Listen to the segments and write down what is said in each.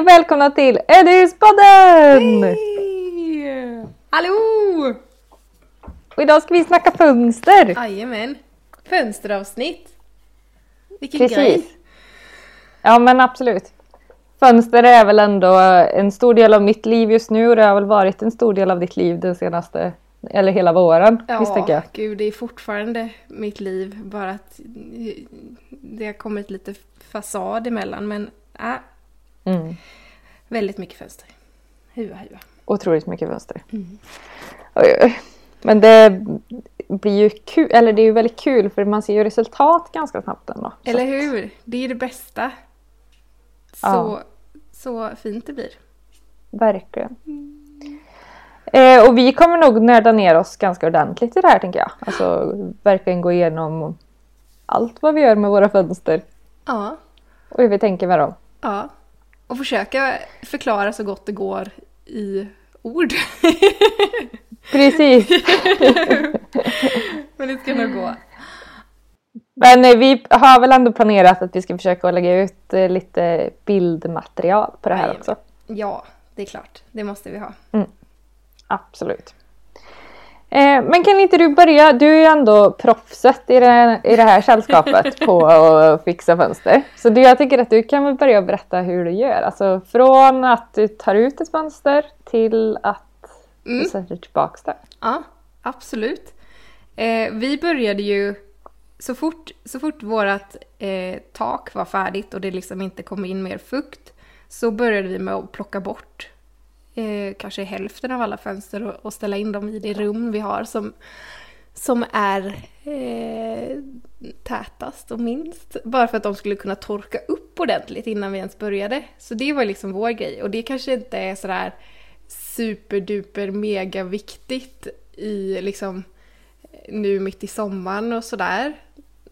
Och välkomna till Eddyspodden! Hej! Hallå! Och idag ska vi snacka fönster. Jajamän. Fönsteravsnitt. Vilken Precis. grej. Ja men absolut. Fönster är väl ändå en stor del av mitt liv just nu och det har väl varit en stor del av ditt liv den senaste, eller hela våren. Tänker jag? Ja, gud det är fortfarande mitt liv. Bara att det har kommit lite fasad emellan. Men äh, Mm. väldigt mycket fönster. Hua hua. Otroligt mycket fönster. Mm. Oj, oj. Men det blir ju kul, eller det är ju väldigt kul för man ser ju resultat ganska snabbt ändå. Eller hur? Det är det bästa. Så, Ja. så fint det blir. Verkligen. Eh, och vi kommer nog nörda ner oss ganska ordentligt i det här tänker jag. Alltså verkligen gå igenom allt vad vi gör med våra fönster Ja. och hur vi tänker med dem. Ja. Och försöka förklara så gott det går i ord. Precis. Men det ska nog gå. Men eh, vi har väl ändå planerat att vi ska försöka lägga ut eh, lite bildmaterial på det här Jajamän. också. Ja, det är klart. Det måste vi ha. Absolut. Eh, men kan inte du börja? Du är ju ändå proffset i det, i det här sällskapet på att fixa fönster. Så du, jag tycker att du kan väl börja berätta hur du gör. Alltså från att du tar ut ett fönster till att du Mm. sätter tillbaka det. Ja, absolut. Eh, vi började ju så fort, så fort vårt eh, tak var färdigt och det liksom inte kom in mer fukt så började vi med att plocka bort eh, kanske hälften av alla fönster och, och ställa in dem i det rum vi har som, som är eh, tätast och minst. Bara för att de skulle kunna torka upp ordentligt innan vi ens började. Så det var liksom vår grej och det kanske inte är sådär superduper mega viktigt i liksom nu mitt i sommaren och sådär.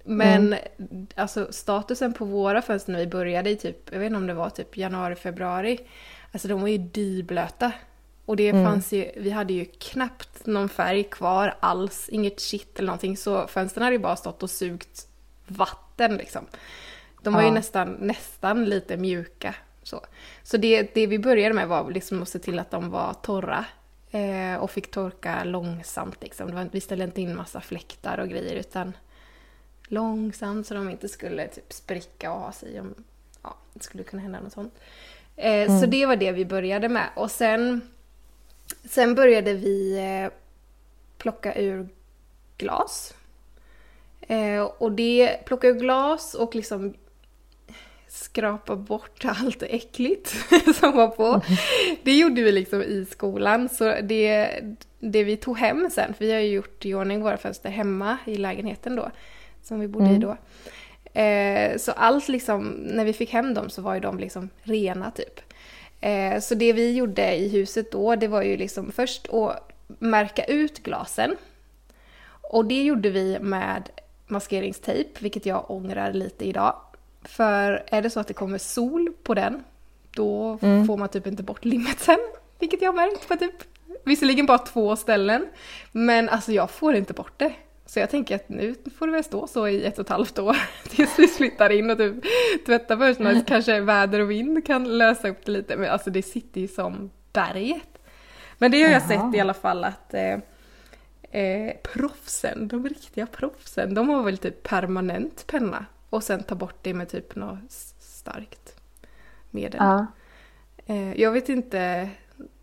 Men alltså statusen på våra fönster när vi började i typ, jag vet inte om det var typ januari, februari. Alltså de var ju dyblöta. Och det fanns ju, vi hade ju knappt någon färg kvar alls, inget kitt eller någonting. Så fönstren hade ju bara stått och sugit vatten liksom. De var ju Ja. nästan, nästan lite mjuka. Så, så det, det vi började med var liksom att se till att de var torra. Eh, och fick torka långsamt liksom. Var, vi ställde inte in massa fläktar och grejer utan långsamt så de inte skulle typ spricka och ha sig om ja, det skulle kunna hända något sånt. Eh, Så det var det vi började med. Och sen, sen började vi eh, plocka ur glas. Eh, och det, plocka ur glas och liksom skrapa bort allt äckligt som var på. Det gjorde vi liksom i skolan. Så det, det vi tog hem sen, för vi har ju gjort i ordning våra fönster hemma i lägenheten då, som vi bodde i då. Eh, så allt liksom, när vi fick hem dem så var ju de liksom rena typ. Eh, så det vi gjorde i huset då, det var ju liksom först att märka ut glasen. Och det gjorde vi med maskeringstejp, vilket jag ångrar lite idag. För är det så att det kommer sol på den, då får man typ inte bort limmet sen. Vilket jag har märkt på typ, visserligen bara två ställen. Men alltså jag får inte bort det. Så jag tänker att nu får det väl stå så i ett och ett halvt år tills vi flyttar in och typ tvättar fönstren. Kanske väder och vind kan lösa upp det lite. Men alltså det sitter ju som berget. Men det har jag Jaha. sett i alla fall att eh, eh, proffsen, de riktiga proffsen, de har väl typ permanent penna och sen ta bort det med typ något starkt medel. Ja. Eh, jag vet inte,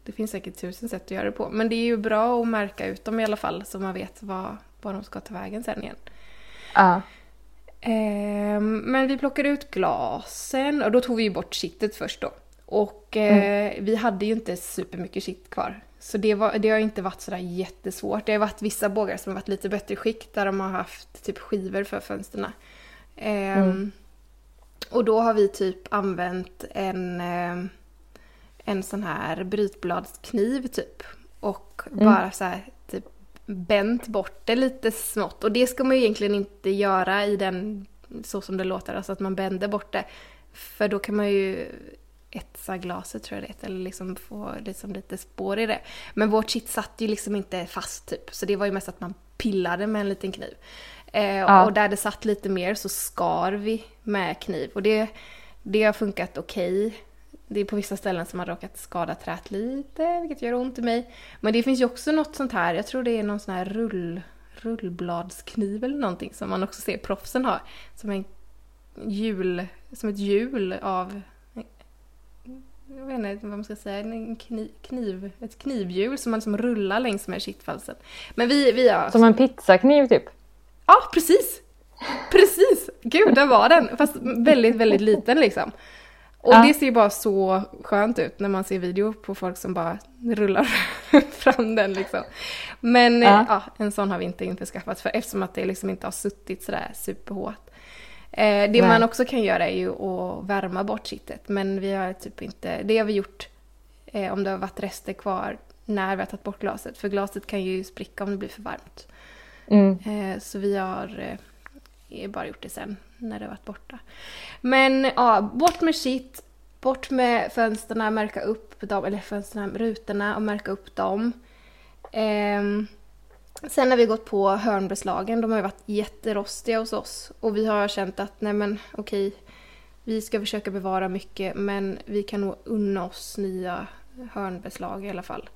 det finns säkert tusen sätt att göra det på, men det är ju bra att märka ut dem i alla fall så man vet vad, vad de ska ta vägen sen igen. Ja. Ehm, men vi plockade ut glasen och då tog vi ju bort kittet först då. Och eh, vi hade ju inte supermycket kitt kvar. Så det, var, det har inte varit sådär jättesvårt. Det har varit vissa bågar som har varit lite bättre skick där de har haft typ skivor för fönsterna. Ehm, Och då har vi typ använt en, eh, en sån här brytbladskniv typ. Och bara så här bänt bort det lite smått. Och det ska man ju egentligen inte göra i den så som det låter, alltså att man bänder bort det. För då kan man ju etsa glaset tror jag det heter, eller liksom få liksom lite spår i det. Men vårt kitt satt ju liksom inte fast typ, så det var ju mest att man pillade med en liten kniv. Eh, Ja. Och där det satt lite mer så skar vi med kniv. Och det, det har funkat okej det är på vissa ställen som har råkat skada trät lite, vilket gör ont i mig. Men det finns ju också något sånt här, jag tror det är någon sån här rull, rullbladskniv eller någonting som man också ser proffsen ha. Som en hjul, som ett hjul av jag vet inte vad man ska säga, en kniv, kniv ett knivhjul som man liksom rullar längs med kittfalsen. Men vi, vi har... Som en pizzakniv typ? Ja, precis! Precis! Gud, där var den! Fast väldigt, väldigt liten liksom. Och ja. det ser bara så skönt ut när man ser video på folk som bara rullar fram den liksom. Men ja. ja. en sån har vi inte införskaffat för eftersom att det liksom inte har suttit sådär superhårt. Eh, det Nej. man också kan göra är ju att värma bort kittet men vi har typ inte, det har vi gjort eh, om det har varit rester kvar när vi har tagit bort glaset för glaset kan ju spricka om det blir för varmt. Mm. Eh, så vi har eh, bara gjort det sen när det varit borta. Men ja, bort med shit, bort med fönsterna, märka upp dem, eller fönsterna, rutorna och märka upp dem. Eh, sen har vi gått på hörnbeslagen, de har ju varit jätterostiga hos oss och vi har känt att nej men okej, vi ska försöka bevara mycket men vi kan nog unna oss nya hörnbeslag i alla fall.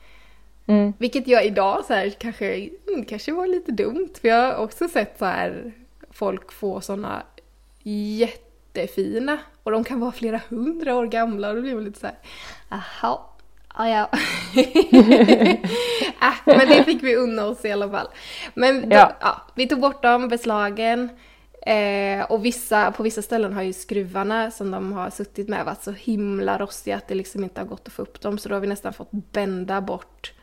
Mm. Vilket jag idag så här, kanske, mm, kanske var lite dumt för jag har också sett så här folk få sådana jättefina och de kan vara flera hundra år gamla och då blir man lite så här, aha, ah, ja. äh, men det fick vi unna oss i alla fall. Men då, ja. ja vi tog bort dem, beslagen. Eh, och vissa, på vissa ställen har ju skruvarna som de har suttit med varit så himla rostiga att det liksom inte har gått att få upp dem. Så då har vi nästan fått bända bort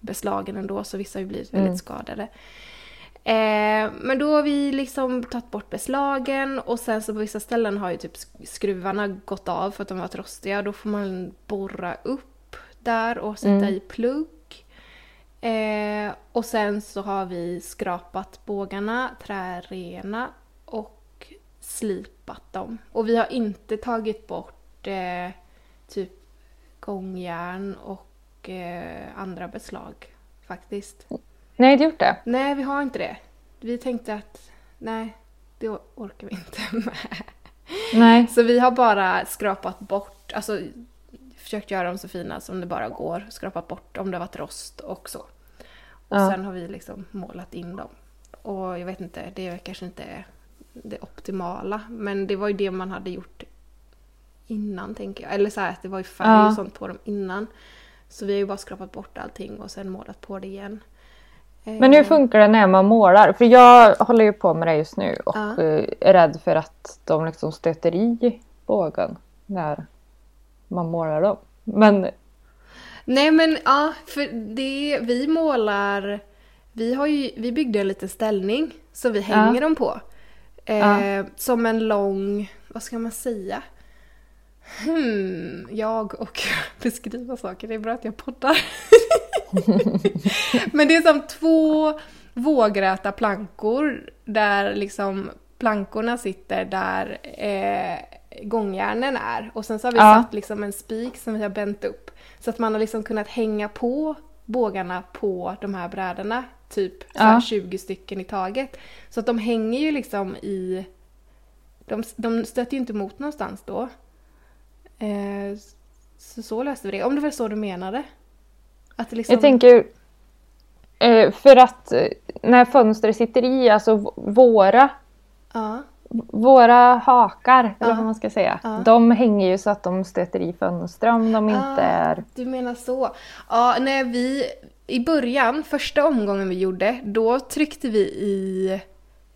beslagen ändå, så vissa har ju blivit väldigt mm. skadade. Eh, men då har vi liksom tagit bort beslagen och sen så på vissa ställen har ju typ skruvarna gått av för att de varit rostiga. Då får man borra upp där och sätta mm. i plugg. Eh, och sen så har vi skrapat bågarna, trärena och slipat dem. Och vi har inte tagit bort eh, typ gångjärn och eh, andra beslag faktiskt. Nej, inte gjort det? Nej, vi har inte det. Vi tänkte att nej, det orkar vi inte med. Nej. Så vi har bara skrapat bort, alltså försökt göra dem så fina som det bara går. Skrapat bort om det har varit rost och så. Och ja. sen har vi liksom målat in dem. Och jag vet inte, det är kanske inte det optimala. Men det var ju det man hade gjort innan tänker jag. Eller så här, att det var ju färg ja. och sånt på dem innan. Så vi har ju bara skrapat bort allting och sen målat på det igen. Men hur funkar det när man målar? För jag håller ju på med det just nu och ja. Eh, är rädd för att de liksom stöter i bågen när man målar dem. Men... Nej men ja, för det vi målar... Vi, har ju, vi byggde en liten ställning som vi hänger ja. dem på. Eh, ja. Som en lång, vad ska man säga? Hmm, jag och beskriva saker, det är bra att jag poddar. Men det är som två vågräta plankor där liksom plankorna sitter där eh, gångjärnen är. Och sen så har vi ja. satt liksom en spik som vi har bänt upp. Så att man har liksom kunnat hänga på bågarna på de här brädorna. Typ ja. 20 stycken i taget. Så att de hänger ju liksom i... De, de stöter ju inte emot någonstans då. Eh, så så löste vi det. Om det var så du menade? Att liksom... Jag tänker eh, för att eh, när fönstret sitter i, alltså våra ja. Våra hakar, eller vad man ska säga, ja. de hänger ju så att de stöter i fönstret om de inte ah, är... Du menar så. Ja, när vi i början, första omgången vi gjorde, då tryckte vi i...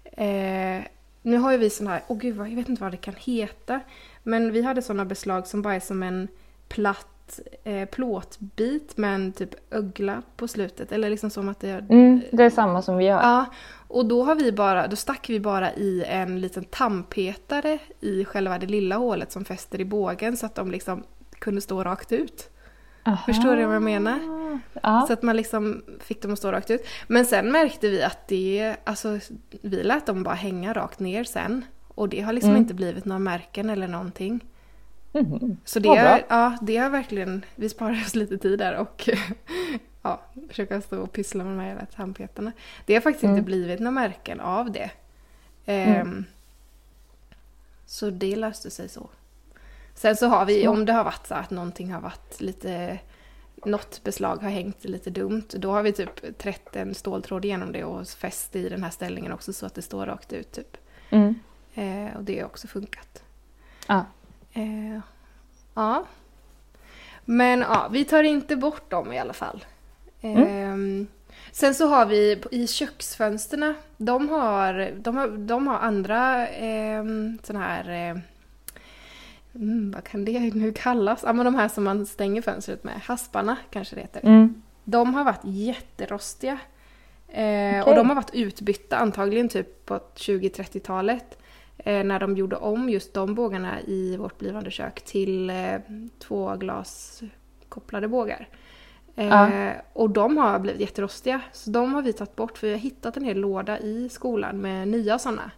Eh, nu har ju vi såna här, åh oh gud, jag vet inte vad det kan heta. Men vi hade sådana beslag som bara är som en platt eh, plåtbit med en typ ögla på slutet. Eller liksom som att det är... Mm, det är samma som vi gör. Ja, och då har vi bara, då stack vi bara i en liten tandpetare i själva det lilla hålet som fäster i bågen så att de liksom kunde stå rakt ut. Aha. Förstår du vad jag menar? Ja. Så att man liksom fick dem att stå rakt ut. Men sen märkte vi att det, alltså vi lät dem bara hänga rakt ner sen. Och det har liksom mm. inte blivit några märken eller någonting. Mm. Så det, ja, ja, det har verkligen, vi sparar oss lite tid där och ja, försöka stå och pyssla med de här jävla tandpetarna. Det har faktiskt mm. inte blivit några märken av det. Mm. Um, så det löste sig så. Sen så har vi, om det har varit så att någonting har varit lite något beslag har hängt lite dumt, då har vi typ trätt en ståltråd igenom det och fäst i den här ställningen också så att det står rakt ut typ. Mm. Eh, och det har också funkat. Ja. Eh, ja. Men ja, vi tar inte bort dem i alla fall. Eh, Sen så har vi i köksfönsterna, de har, de har, de har andra eh, sådana här Mm, vad kan det nu kallas? Ja men de här som man stänger fönstret med, hasparna kanske det heter. Mm. De har varit jätterostiga. Eh, Och Okej. de har varit utbytta antagligen typ på 20-30-talet. Eh, när de gjorde om just de bågarna i vårt blivande kök till eh, två glaskopplade bågar. Eh, Ja. Och de har blivit jätterostiga. Så de har vi tagit bort för vi har hittat en hel låda i skolan med nya sådana.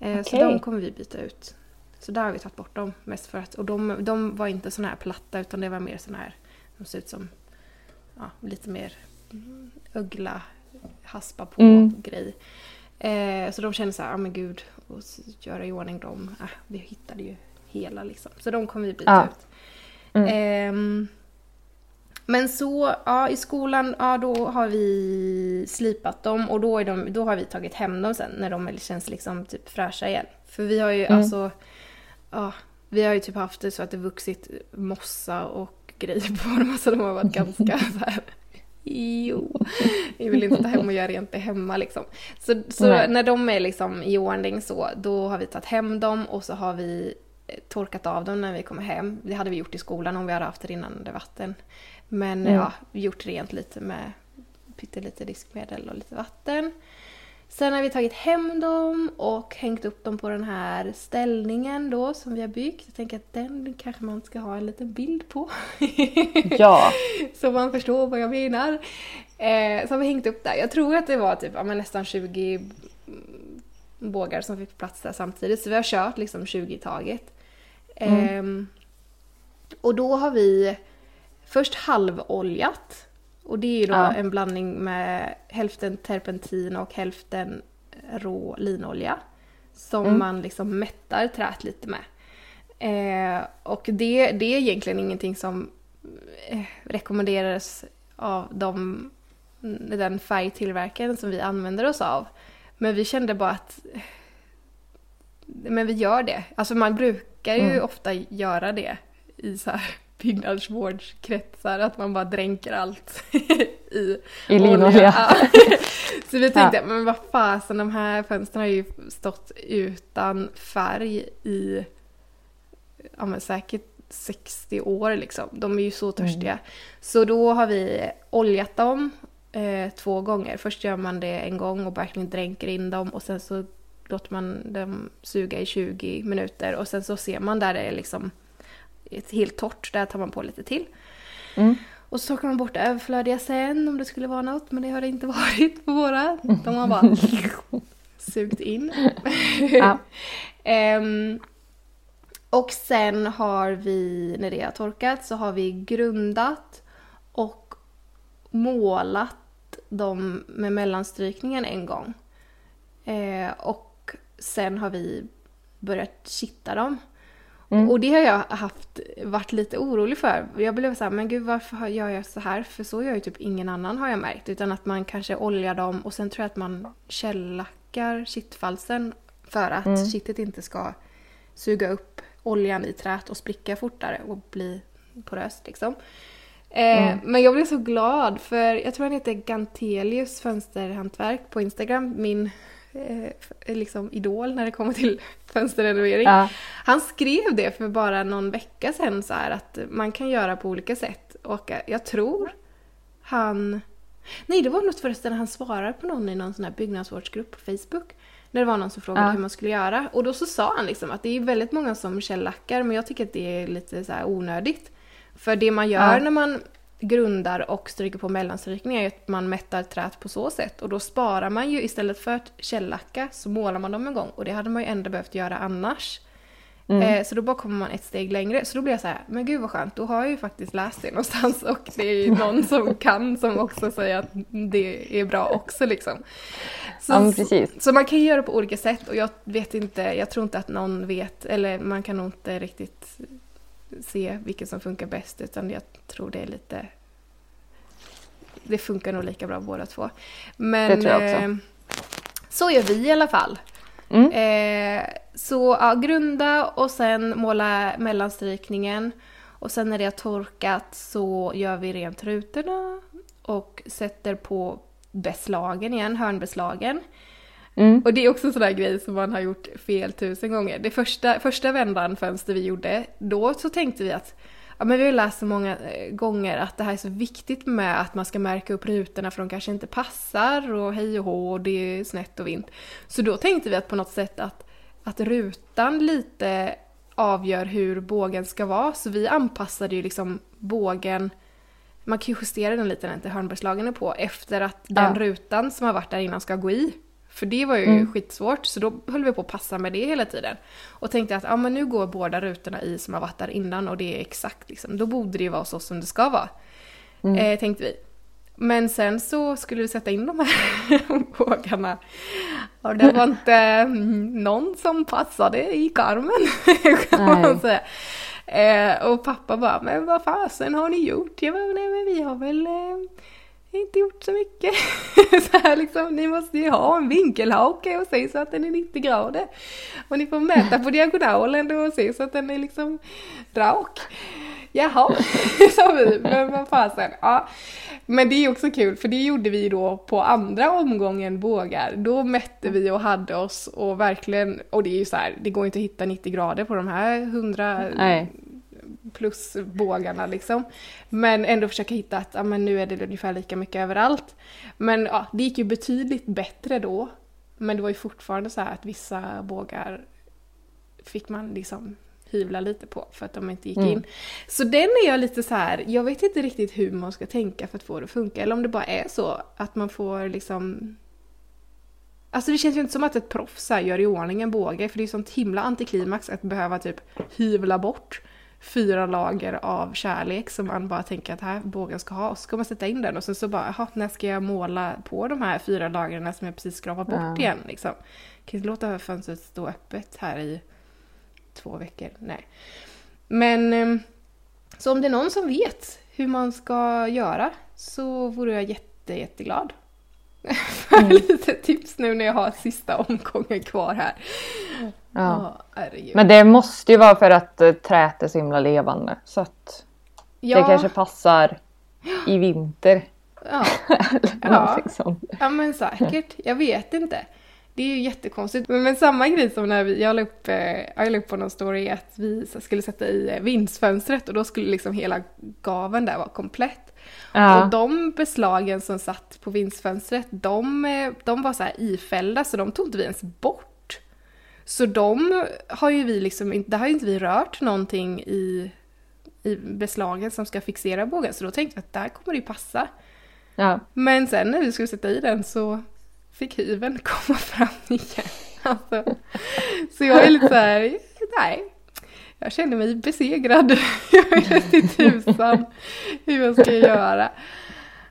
Eh, Så de kommer vi byta ut. Så där har vi tagit bort dem mest för att, och de, de var inte såna här platta utan det var mer såna här, de ser ut som ja, lite mer mm, ögla, haspa på Mm. grej. Eh, så de kände så här, ja men gud, och göra i ordning dem. Äh, vi hittade ju hela liksom. Så de kommer vi byta Ja. ut. Mm. Ehm, men så, ja i skolan, ja då har vi slipat dem och då, är de, då har vi tagit hem dem sen när de känns liksom typ fräscha igen. För vi har ju Mm. alltså, ja, vi har ju typ haft det så att det vuxit mossa och grejer på dem, så de har varit ganska så här. Jo, vi vill inte ta hem och göra rent det hemma liksom. Så, så när de är liksom i ordning så, då har vi tagit hem dem och så har vi eh, torkat av dem när vi kommer hem. Det hade vi gjort i skolan om vi hade haft rinnande vatten. Men Mm. ja, gjort rent lite med pyttelite diskmedel och lite vatten. Sen har vi tagit hem dem och hängt upp dem på den här ställningen då som vi har byggt. Jag tänker att den kanske man ska ha en liten bild på. Ja. Så man förstår vad jag menar. Eh, så har vi hängt upp där. Jag tror att det var typ ja, men nästan 20 bågar som fick plats där samtidigt. Så vi har kört liksom 20 i taget. Ehm, och då har vi först halvoljat. Och det är ju då Ja. en blandning med hälften terpentin och hälften rå linolja. Som Mm. man liksom mättar träet lite med. Eh, och det, det är egentligen ingenting som eh, rekommenderas av de, den färgtillverkaren som vi använder oss av. Men vi kände bara att men vi gör det. Alltså man brukar ju Mm. ofta göra det i så här byggnadsvårdskretsar, att man bara dränker allt i I linolja. Ja. Så vi tänkte, men vad fasen, de här fönstren har ju stått utan färg i ja, men säkert 60 år liksom. De är ju så törstiga. Så då har vi oljat dem eh, två gånger. Först gör man det en gång och verkligen dränker in dem och sen så låter man dem suga i 20 minuter och sen så ser man där det är liksom helt torrt, där tar man på lite till. Mm. Och så torkar man bort det överflödiga sen om det skulle vara något, men det har det inte varit på våra. De har bara sugit in. Ja. Ehm, och sen har vi, när det har torkat, så har vi grundat och målat dem med mellanstrykningen en gång. Eh, och sen har vi börjat kitta dem. Mm. Och det har jag haft, varit lite orolig för. Jag blev så här, men gud varför gör jag så här? För så gör ju typ ingen annan har jag märkt. Utan att man kanske oljar dem och sen tror jag att man källackar kittfalsen för att Mm. kittet inte ska suga upp oljan i träet och spricka fortare och bli poröst liksom. Eh, Mm. Men jag blev så glad för jag tror han heter Gantelius fönsterhantverk på Instagram. Min eh, liksom idol när det kommer till fönsterrenovering. Ja. Han skrev det för bara någon vecka sedan så här att man kan göra på olika sätt. Och jag tror han... Nej, det var något förresten han svarade på någon i någon sån här byggnadsvårdsgrupp på Facebook. När det var någon som frågade Ja. hur man skulle göra. Och då så sa han liksom att det är väldigt många som källackar men jag tycker att det är lite så onödigt. För det man gör Ja. när man grundar och stryker på mellanstrykning är att man mättar träet på så sätt. Och då sparar man ju istället för att källacka så målar man dem en gång. Och det hade man ju ändå behövt göra annars. Mm. Eh, så då bara kommer man ett steg längre. Så då blir jag så här, men gud vad skönt, då har jag ju faktiskt läst det någonstans och det är ju någon som kan som också säger att det är bra också liksom. Så, Ja, precis. så man kan ju göra på olika sätt och jag vet inte, jag tror inte att någon vet, eller man kan nog inte riktigt se vilken som funkar bäst utan jag tror det är lite... Det funkar nog lika bra båda två. Men Det tror jag också. eh, så gör vi i alla fall. Mm. Eh, så ja, grunda och sen måla mellanstrykningen. Och sen när det har torkat så gör vi rent rutorna och sätter på beslagen igen, hörnbeslagen. Mm. Och det är också en sån där grej som man har gjort fel tusen gånger. Det första, första vändan fönster vi gjorde, då så tänkte vi att Ja, men vi har läst så många eh, gånger att det här är så viktigt med att man ska märka upp rutorna för de kanske inte passar och hej och hå och det är snett och vint. Så då tänkte vi att på något sätt att, att rutan lite avgör hur bågen ska vara. Så vi anpassade ju liksom bågen, man kan ju justera den lite när inte hörnbeslagen är på, efter att den Ja. rutan som har varit där innan ska gå i. För det var ju Mm. skitsvårt, så då höll vi på att passa med det hela tiden. Och tänkte att ja, men nu går båda rutorna i som har varit där innan och det är exakt liksom. Då borde det vara så som det ska vara. Mm. Eh, tänkte vi. Men sen så skulle vi sätta in de här bågarna. Och det var inte någon som passade i karmen. kan man Nej. säga. Eh, och pappa bara, men vad fasen har ni gjort? Jag bara, nej men vi har väl eh, inte gjort så mycket. så här liksom, ni måste ju ha en vinkelhake och se så att den är 90 grader. Och ni får mäta på diagonalen då och se så att den är liksom rak. Jaha, sa vi, men vad fasen. Ja. Men det är också kul för det gjorde vi då på andra omgången bågar. Då mätte vi och hade oss och verkligen, och det är ju så här, det går inte att hitta 90 grader på de här 100 Nej plus bågarna liksom. Men ändå försöka hitta att ja, men nu är det ungefär lika mycket överallt. Men ja, det gick ju betydligt bättre då. Men det var ju fortfarande så här att vissa bågar fick man liksom hyvla lite på för att de inte gick Mm. in. Så den är jag lite så här, jag vet inte riktigt hur man ska tänka för att få det att funka. Eller om det bara är så att man får liksom Alltså det känns ju inte som att ett proffs gör i ordning en båge för det är sånt himla antiklimax att behöva typ hyvla bort fyra lager av kärlek som man bara tänker att här bågen ska ha och så ska man sätta in den och sen så bara, jaha, när ska jag måla på de här fyra lagren som jag precis skrapat bort Ja. igen liksom. Kan inte låta fönstret stå öppet här i två veckor, nej. Men ehm, så om det är någon som vet hur man ska göra så vore jag jätte, jätteglad. Mm. lite tips nu när jag har sista omgången kvar här. Ja. Herregud. Men det måste ju vara för att eh, träet är så himla levande. Så att ja, det kanske passar i vinter. ja, Ja. sånt. ja, men säkert. Jag vet inte. Det är ju jättekonstigt. Men, men samma grej som när vi, jag la upp, eh, jag la upp på någon story att vi skulle sätta i eh, vindsfönstret och då skulle liksom hela gaven där vara komplett. Och Ja. de beslagen som satt på vindsfönstret, de, eh, de var så här ifällda så de tog inte vi ens bort. Så de har ju vi liksom inte, där har ju inte vi rört någonting i, i beslagen som ska fixera bågen. Så då tänkte vi att där kommer det ju passa. Ja. Men sen när vi skulle sätta i den så fick hyveln komma fram igen. Alltså, så jag är lite så här, nej. Jag känner mig besegrad. Jag vet inte tusan hur jag ska göra.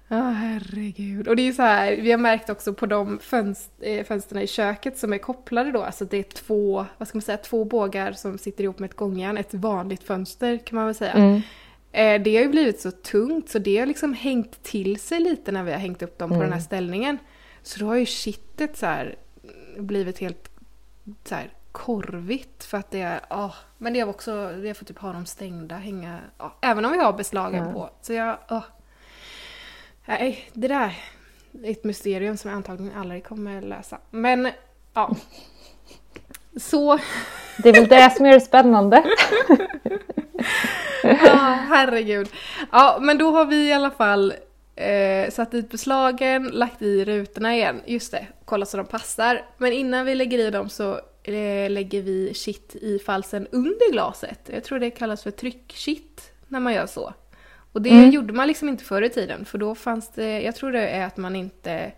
Ja, herregud. Och det är ju så här, vi har märkt också på de fönst- eh, fönsterna i köket som är kopplade då, alltså det är två, vad ska man säga, två bågar som sitter ihop med ett gångjärn, ett vanligt fönster kan man väl säga. Mm. Eh, Det har ju blivit så tungt så det har liksom hängt till sig lite när vi har hängt upp dem på Mm. den här ställningen. Så då har ju kittet så här blivit helt så här korvigt för att det är, åh. Men det är också, vi får typ ha dem stängda, hänga, ja, även om vi har beslagen Ja. på. Så jag, åh. Nej, det där är ett mysterium som jag antagligen aldrig kommer lösa. Men, ja. Så Det är väl det som gör det spännande. Ja, herregud. Ja, men då har vi i alla fall eh, satt dit beslagen, lagt i rutorna igen. Just det, kolla så de passar. Men innan vi lägger i dem så lägger vi kitt i falsen under glaset. Jag tror det kallas för tryckkitt när man gör så. Och det Mm. gjorde man liksom inte förr i tiden för då fanns det, jag tror det är att man inte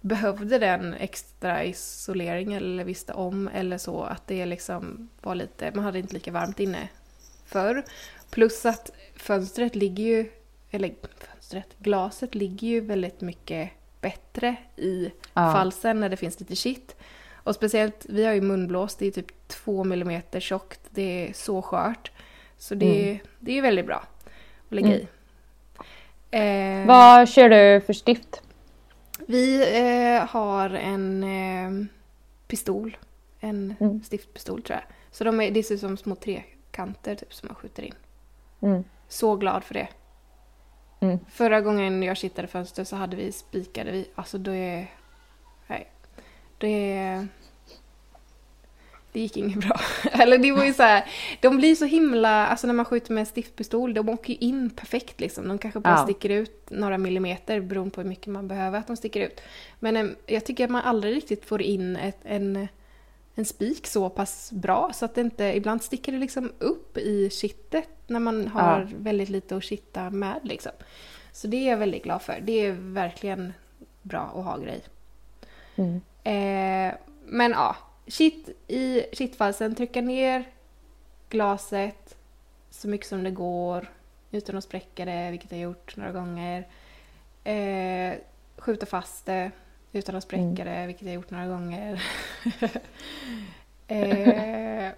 behövde den extra isolering eller visste om eller så att det liksom var lite, man hade inte lika varmt inne förr. Plus att fönstret ligger ju, eller fönstret, glaset ligger ju väldigt mycket bättre i Ja. falsen när det finns lite kitt. Och speciellt, vi har ju munblås, det är typ två millimeter tjockt, det är så skört. Så det, det är väldigt bra att lägga i. Eh, Vad kör du för stift? Vi eh, har en eh, pistol. En Mm. stiftpistol tror jag. Så de är, det ser ut som små trekanter typ som man skjuter in. Mm. Så glad för det. Mm. Förra gången jag kittade fönster så hade vi spikade vi. Alltså det är... Det... Det gick inget bra. Eller det var ju så här, de blir så himla, alltså när man skjuter med en stiftpistol, de åker ju in perfekt liksom. De kanske bara Ja. sticker ut några millimeter beroende på hur mycket man behöver att de sticker ut. Men em, jag tycker att man aldrig riktigt får in ett, en, en spik så pass bra så att det inte, ibland sticker det liksom upp i kittet när man har Ja. väldigt lite att kitta med liksom. Så det är jag väldigt glad för. Det är verkligen bra att ha grej. Mm. Eh, men ja, shit i shitfalsen, trycka ner glaset så mycket som det går utan att spräcka det, vilket jag gjort några gånger. Eh, skjuta fast det utan att spräcka Mm. det, vilket jag gjort några gånger. eh,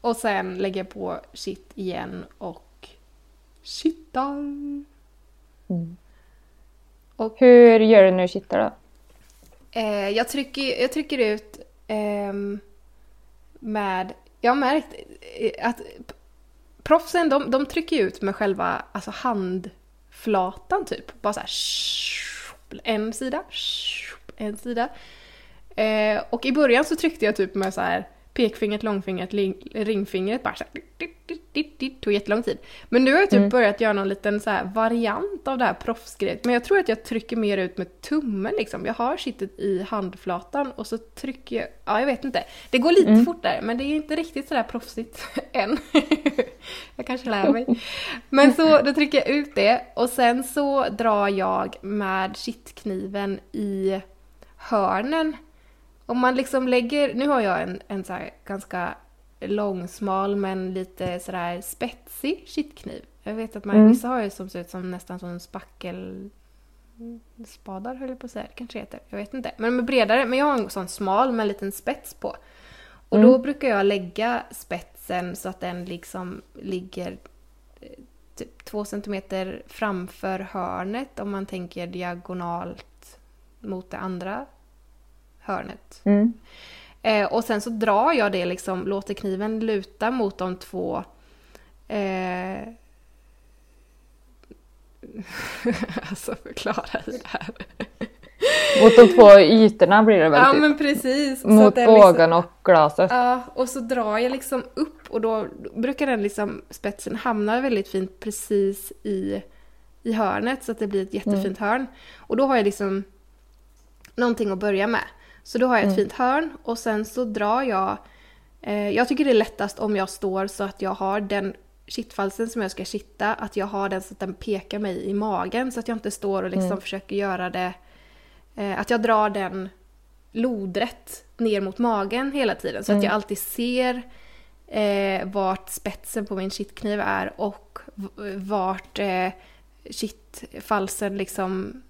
och sen lägga på shit igen och shittar. Mm. Och Hur gör du när du kittar då? Eh, jag, trycker, jag trycker ut eh, med... Jag har märkt eh, att proffsen de, de trycker ut med själva alltså handflatan typ. Bara så här... En sida, en sida. Eh, och i början så tryckte jag typ med så här pekfingret, långfingret, ringfingret. Bara så här, dit, dit, dit, dit, dit, tog jättelång tid. Men nu har jag typ Mm. börjat göra någon liten så variant av det här proffsgrejet. Men jag tror att jag trycker mer ut med tummen liksom. Jag har kittet i handflatan och så trycker jag, ja jag vet inte. Det går lite Mm. fortare men det är inte riktigt sådär proffsigt än. jag kanske lär mig. Men så då trycker jag ut det och sen så drar jag med kittkniven i hörnen. Om man liksom lägger, nu har jag en, en så ganska långsmal men lite sådär spetsig kittkniv. Jag vet att man, Mm. vissa har ju som ser ut som nästan som en spackel spadar höll jag på att säga, det kanske heter. Jag vet inte. Men de är bredare, men jag har en sån smal med en liten spets på. Och då Mm. brukar jag lägga spetsen så att den liksom ligger eh, typ två centimeter framför hörnet om man tänker diagonalt mot det andra hörnet. Mm. Eh, och sen så drar jag det liksom, låter kniven luta mot de två eh, alltså förklara i det här. Mot de två ytorna blir det väl Ja typ? men precis. Mot den liksom- bågen och glaset. Ja, och så drar jag liksom upp och då brukar den liksom, spetsen hamna väldigt fint precis i, i hörnet så att det blir ett jättefint hörn. Och då har jag liksom någonting att börja med. Så då har jag ett Mm. fint hörn och sen så drar jag, eh, jag tycker det är lättast om jag står så att jag har den kittfalsen som jag ska kitta, att jag har den så att den pekar mig i magen så att jag inte står och liksom Mm. försöker göra det, eh, att jag drar den lodrätt ner mot magen hela tiden så att Mm. jag alltid ser eh, vart spetsen på min kittkniv är och vart eh, kittfalsen liksom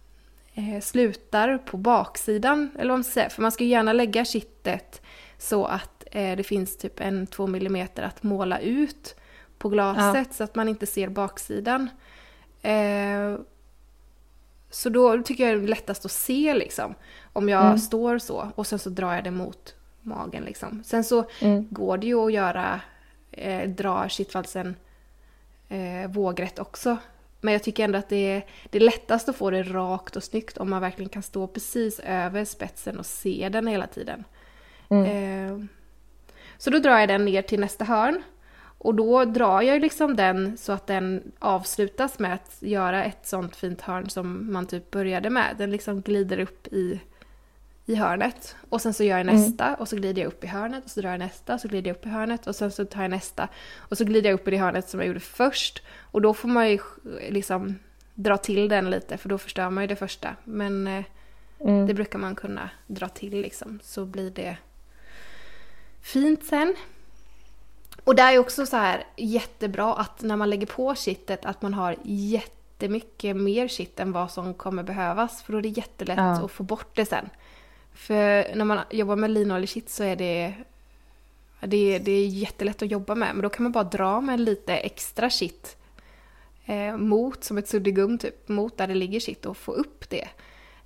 eh, slutar på baksidan. Eller vad man ska säga. För man ska ju gärna lägga kittet så att eh, det finns typ en två millimeter att måla ut på glaset så att man inte ser baksidan. Eh, så då tycker jag det är lättast att se liksom. Om jag Mm. står så och sen så drar jag det mot magen liksom. Sen så Mm. går det ju att göra, eh, dra kittfalsen eh, vågrätt också. Men jag tycker ändå att det är, det är lättast att få det rakt och snyggt om man verkligen kan stå precis över spetsen och se den hela tiden. Mm. Eh, så då drar jag den ner till nästa hörn. Och då drar jag liksom den så att den avslutas med att göra ett sånt fint hörn som man typ började med. Den liksom glider upp i, i hörnet. Och sen så gör jag Mm. nästa och så glider jag upp i hörnet och så drar jag nästa och så glider jag upp i hörnet och sen så tar jag nästa. Och så glider jag upp i det hörnet som jag gjorde först. Och då får man ju liksom dra till den lite för då förstör man ju det första. Men eh, Mm. det brukar man kunna dra till liksom, så blir det fint sen. Och det är också så här jättebra att när man lägger på kittet att man har jättemycket mer kitt än vad som kommer behövas. För då är det jättelätt Ja. att få bort det sen. För när man jobbar med linoljekitt så är det Det, det är jättelätt att jobba med, men då kan man bara dra med lite extra shit eh, mot, som ett suddgum typ, mot där det ligger shit och få upp det.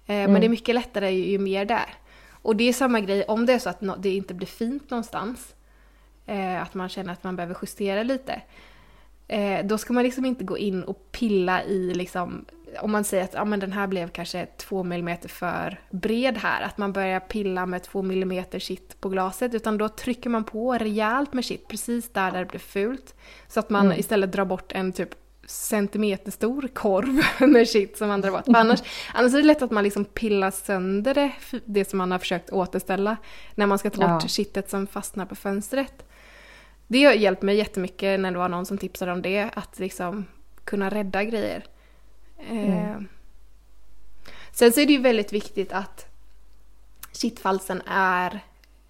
Eh, mm. Men det är mycket lättare ju, ju, mer där. Och det är samma grej om det är så att no det inte blir fint någonstans. Eh, att man känner att man behöver justera lite. Eh, då ska man liksom inte gå in och pilla i liksom, om man säger att ja, men den här blev kanske två millimeter för bred här, att man börjar pilla med två millimeter shit på glaset, utan då trycker man på rejält med shit precis där, där det blir fult. Så att man mm. istället drar bort en typ centimeterstor korv med shit som man drar bort. För annars, annars är det lätt att man liksom pillar sönder det, det som man har försökt återställa, när man ska ta bort ja. shitet som fastnar på fönstret. Det har hjälpt mig jättemycket när det var någon som tipsade om det, att liksom kunna rädda grejer. Mm. Eh, sen så är det ju väldigt viktigt att kittfalsen är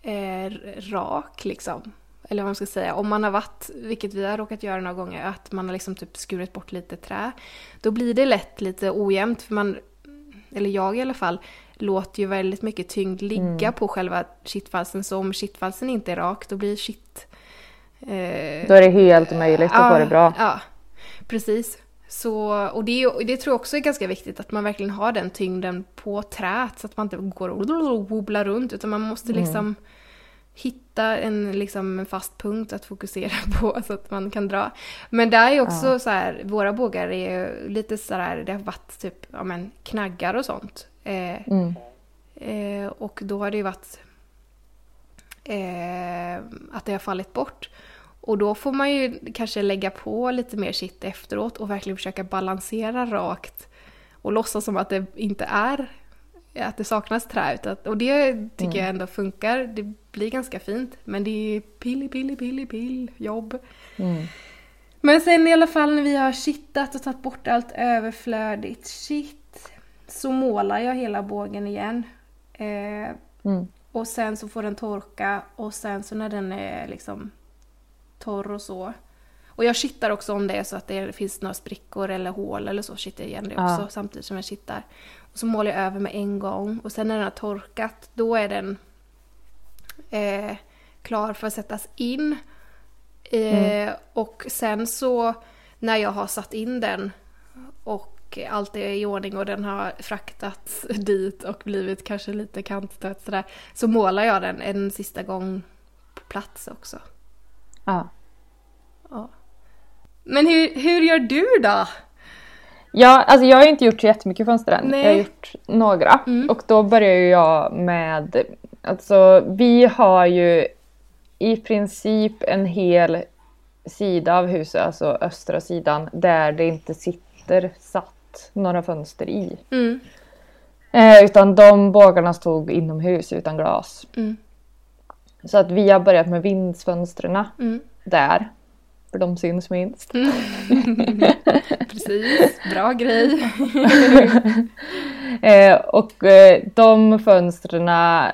eh, rak liksom. Eller vad man ska säga. Om man har varit, vilket vi har råkat göra några gånger, att man har liksom typ skurit bort lite trä. Då blir det lätt lite ojämnt för man, eller jag i alla fall, låter ju väldigt mycket tyngd ligga mm. på själva kittfalsen. Så om kittfalsen inte är rak då blir kitt... Eh, då är det helt möjligt att få det bra. Ja, precis. Så, och det, det tror jag också är ganska viktigt, att man verkligen har den tyngden på träet så att man inte går och wobblar runt utan man måste mm. liksom mm. hitta en, liksom, en fast punkt att fokusera på så att man kan dra. Men där är också ja. så här, våra bågar är lite så här, det har varit typ ja, men, knaggar och sånt. Eh, mm. eh, och då har det ju varit eh, att det har fallit bort. Och då får man ju kanske lägga på lite mer shit efteråt och verkligen försöka balansera rakt och låtsas som att det inte är att det saknas trä. Och det tycker mm. jag ändå funkar. Det blir ganska fint. Men det är pilli, pilli, pilli, pill jobb. Mm. Men sen i alla fall när vi har kittat och tagit bort allt överflödigt shit så målar jag hela bågen igen. Eh, mm. Och sen så får den torka och sen så när den är liksom torr och så. Och jag kittar också om det är så att det finns några sprickor eller hål eller så, kittar jag igen det också ja. samtidigt som jag kittar. Och så målar jag över med en gång och sen när den har torkat då är den eh, klar för att sättas in. Eh, mm. Och sen så när jag har satt in den och allt är i ordning och den har fraktats dit och blivit kanske lite kantstött sådär. Så målar jag den en sista gång på plats också. Ja. ja. Men hur, hur gör du då? Ja, alltså jag har inte gjort så jättemycket fönster än. Nej. Jag har gjort några. Mm. Och då börjar jag med, alltså vi har ju i princip en hel sida av huset, alltså östra sidan, där det inte sitter satt några fönster i. Mm. Eh, utan de bågarna stod inomhus utan glas. Mm. Så att vi har börjat med vindsfönstren mm. där. För de syns minst. Mm. Precis, bra grej. eh, och eh, de fönstren eh,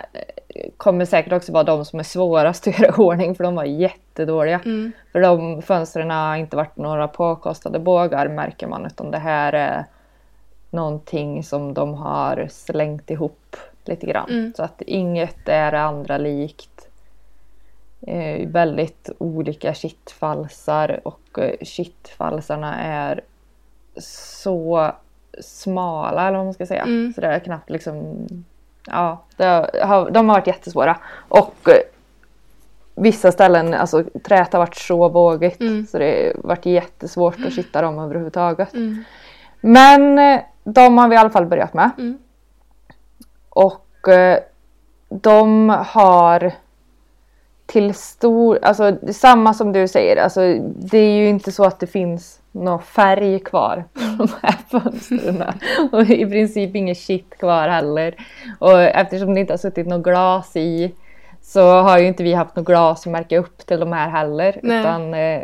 kommer säkert också vara de som är svårast att göra i ordning för de var jättedåliga. Mm. För de fönstren har inte varit några påkostade bågar märker man utan det här är någonting som de har slängt ihop lite grann. Mm. Så att inget är det andra likt eh, väldigt olika kittfalsar och eh, kittfalsarna är så smala eller vad man ska säga. Mm. Så det är knappt liksom Ja, har, de har varit jättesvåra. Och eh, vissa ställen, alltså träet har varit så vågigt mm. så det har varit jättesvårt att kitta dem överhuvudtaget. Mm. Men eh, de har vi i alla fall börjat med. Mm. Och eh, de har till stor, alltså samma som du säger, alltså det är ju inte så att det finns någon färg kvar på de här fönstren. och i princip inget shit kvar heller. Och eftersom det inte har suttit något glas i så har ju inte vi haft något glas att märka upp till de här heller. Nej. Utan eh,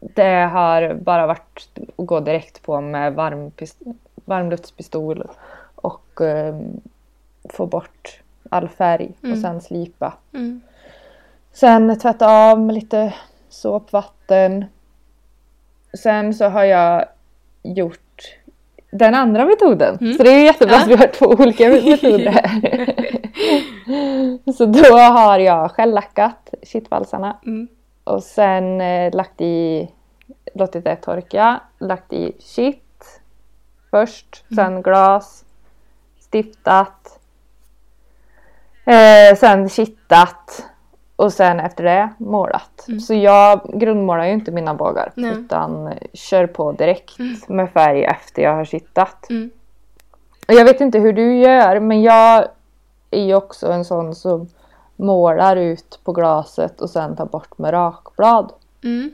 det har bara varit att gå direkt på med varmluftspistol och eh, få bort all färg mm. och sen slipa. Mm. Sen tvätta av med lite såpvatten. Sen så har jag gjort den andra metoden. Mm. Så det är jättebra Ja. att vi har två olika metoder så då har jag självlackat kittvalsarna Mm. och sen eh, lagt i, låtit det torka, lagt i kitt först, Mm. sen glas, stiftat, eh, sen kittat och sen efter det målat. Mm. Så jag grundmålar ju inte mina bågar Nej. utan kör på direkt Mm. med färg efter jag har kittat. Mm. Och Jag vet inte hur du gör men jag är ju också en sån som målar ut på glaset och sen tar bort med rakblad Mm.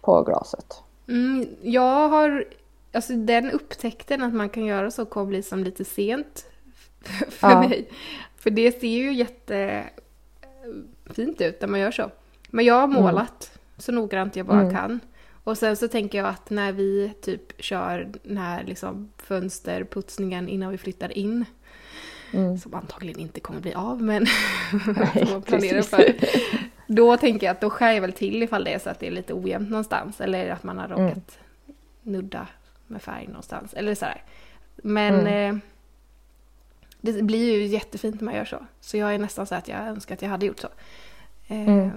på glaset. Mm, jag har, alltså den upptäckten att man kan göra så kom liksom lite sent för Ja. mig. För det ser ju jättefint ut när man gör så. Men jag har målat så noggrant jag bara Mm. kan. Och sen så tänker jag att när vi typ kör den här liksom fönsterputsningen innan vi flyttar in, Mm. som antagligen inte kommer bli av men Nej, får planera precis. för. Då tänker jag att då skär jag väl till ifall det är så att det är lite ojämnt någonstans eller att man har råkat Mm. nudda med färg någonstans eller sådär. Men Mm. eh, det blir ju jättefint när man gör så. Så jag är nästan så att jag önskar att jag hade gjort så. Eh, Mm.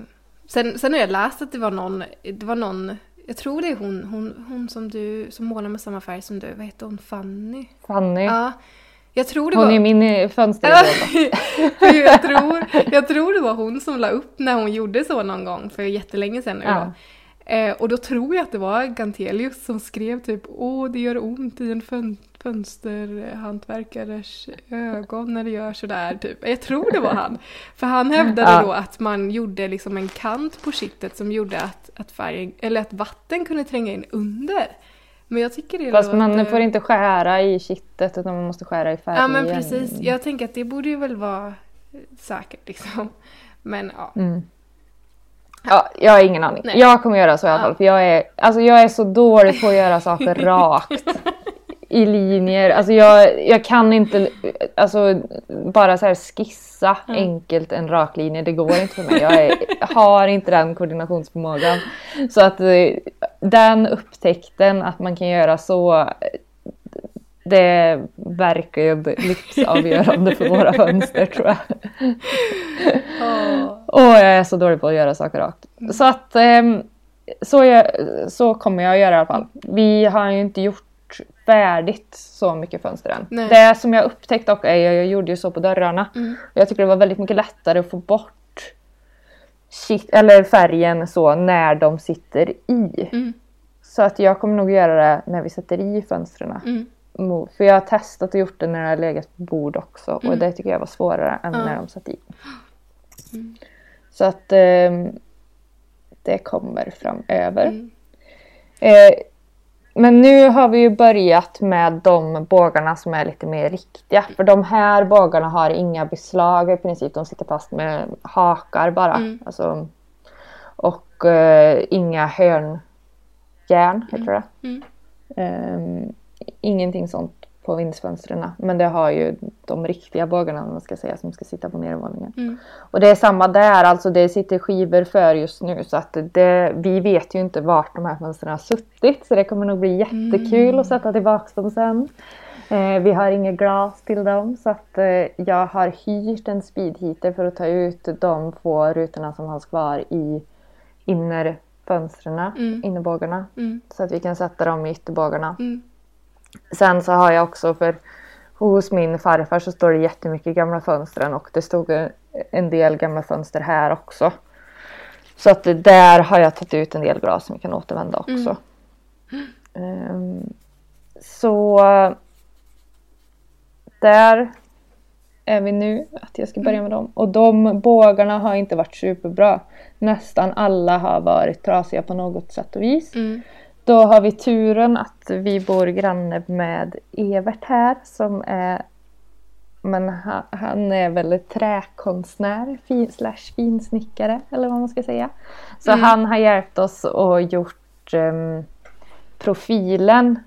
sen, sen har jag läst att det var någon, det var någon jag tror det är hon, hon, hon som du, som målar med samma färg som du. Vad heter hon? Fanny? Fanny, Ja. Jag tror det hon var... är min eh, fönster Ja, för jag, tror, jag tror det var hon som la upp när hon gjorde så någon gång för jättelänge sedan nu Ja. Eh, och då tror jag att det var Gantelius som skrev typ Åh, det gör ont i en fönsterhantverkares ögon när det gör sådär typ. Jag tror det var han. För han hävdade Ja. då att man gjorde liksom en kant på kittet som gjorde att, att färgen, eller att vatten kunde tränga in under. Men jag tycker det Fast man låter- får inte skära i kittet utan man måste skära i färgen. Ja men precis, jag tänker att det borde ju väl vara säkert liksom. Men ja. Mm. Ja, jag har ingen aning. Nej. Jag kommer göra så i alla fall. För jag är, alltså jag är så dålig på att göra saker rakt. I linjer. Alltså jag, jag kan inte alltså, bara så skissa Mm. enkelt en rak linje. Det går inte för mig. Jag, är, har inte den koordinationsförmågan. Så att eh, den upptäckten att man kan göra så. Det verkar ju livsavgörande för våra fönster tror jag. Åh. Och jag är så dålig på att göra saker rakt. Så att ehm, så, jag, så kommer jag att göra i alla fall. Vi har ju inte gjort färdigt så mycket fönster än. Nej. Det som jag upptäckte dock är jag gjorde ju så på dörrarna. Mm. Jag tycker det var väldigt mycket lättare att få bort shit, eller färgen så när de sitter i. Mm. Så att jag kommer nog göra det när vi sätter i fönstren. Mm. För jag har testat och gjort det när det har legat på bord också och Mm. det tycker jag var svårare än när de satt i. Mm. Så att ehm, det kommer framöver. Mm. Eh, men nu har vi ju börjat med de bågarna som är lite mer riktiga. För de här bågarna har inga beslag i princip. De sitter fast med hakar bara. Mm. Alltså, och eh, inga hörnjärn, heter det. Mm. Ehm, ingenting sånt på vindsfönstren. Men det har ju de riktiga bågarna om man ska säga som ska sitta på nedervåningen. Mm. Och det är samma där, alltså det sitter skivor för just nu så att det, vi vet ju inte vart de här fönstren har suttit så det kommer nog bli jättekul att sätta tillbaka dem sen. Eh, vi har inget glas till dem så att eh, jag har hyrt en speedheater för att ta ut de få rutorna som har kvar i innerfönstren, Mm. innerbågarna. Mm. Så att vi kan sätta dem i ytterbågarna. Mm. Sen så har jag också för hos min farfar så står det jättemycket gamla fönstren och det stod en del gamla fönster här också. Så att där har jag tagit ut en del glas som vi kan återvända också. Ehm, så där är vi nu, att jag ska börja med dem. Och de bågarna har inte varit superbra. Nästan alla har varit trasiga på något sätt och vis. Mm. Då har vi turen att vi bor granne med Evert här som är men han, han är väl träkonstnär fin, slash finsnickare eller vad man ska säga. Så Mm. han har hjälpt oss och gjort ehm, profilen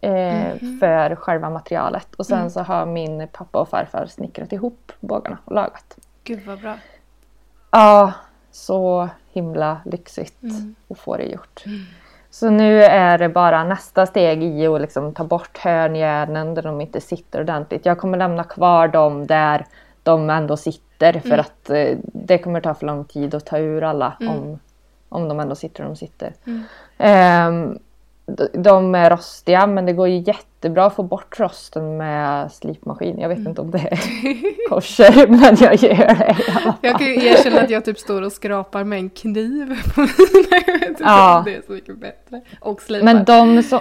eh, för själva materialet. Och sen så har min pappa och farfar snickrat ihop bågarna och lagat. Gud vad bra. Ja, så himla lyxigt Mm. att få det gjort. Så nu är det bara nästa steg i att liksom ta bort hörnjärnen där de inte sitter ordentligt. Jag kommer lämna kvar dem där de ändå sitter för Mm. att eh, det kommer ta för lång tid att ta ur alla Mm. om, om de ändå sitter där de sitter. Mm. D- de är rostiga men det går ju jättebra att få bort rosten med slipmaskin. Jag vet Mm. inte om det är korser men jag gör det i alla fall. Jag kan ju erkänna att jag typ står och skrapar med en kniv på mina. Jag vet inte Ja. om det är så mycket bättre. Och slipar. Men de som,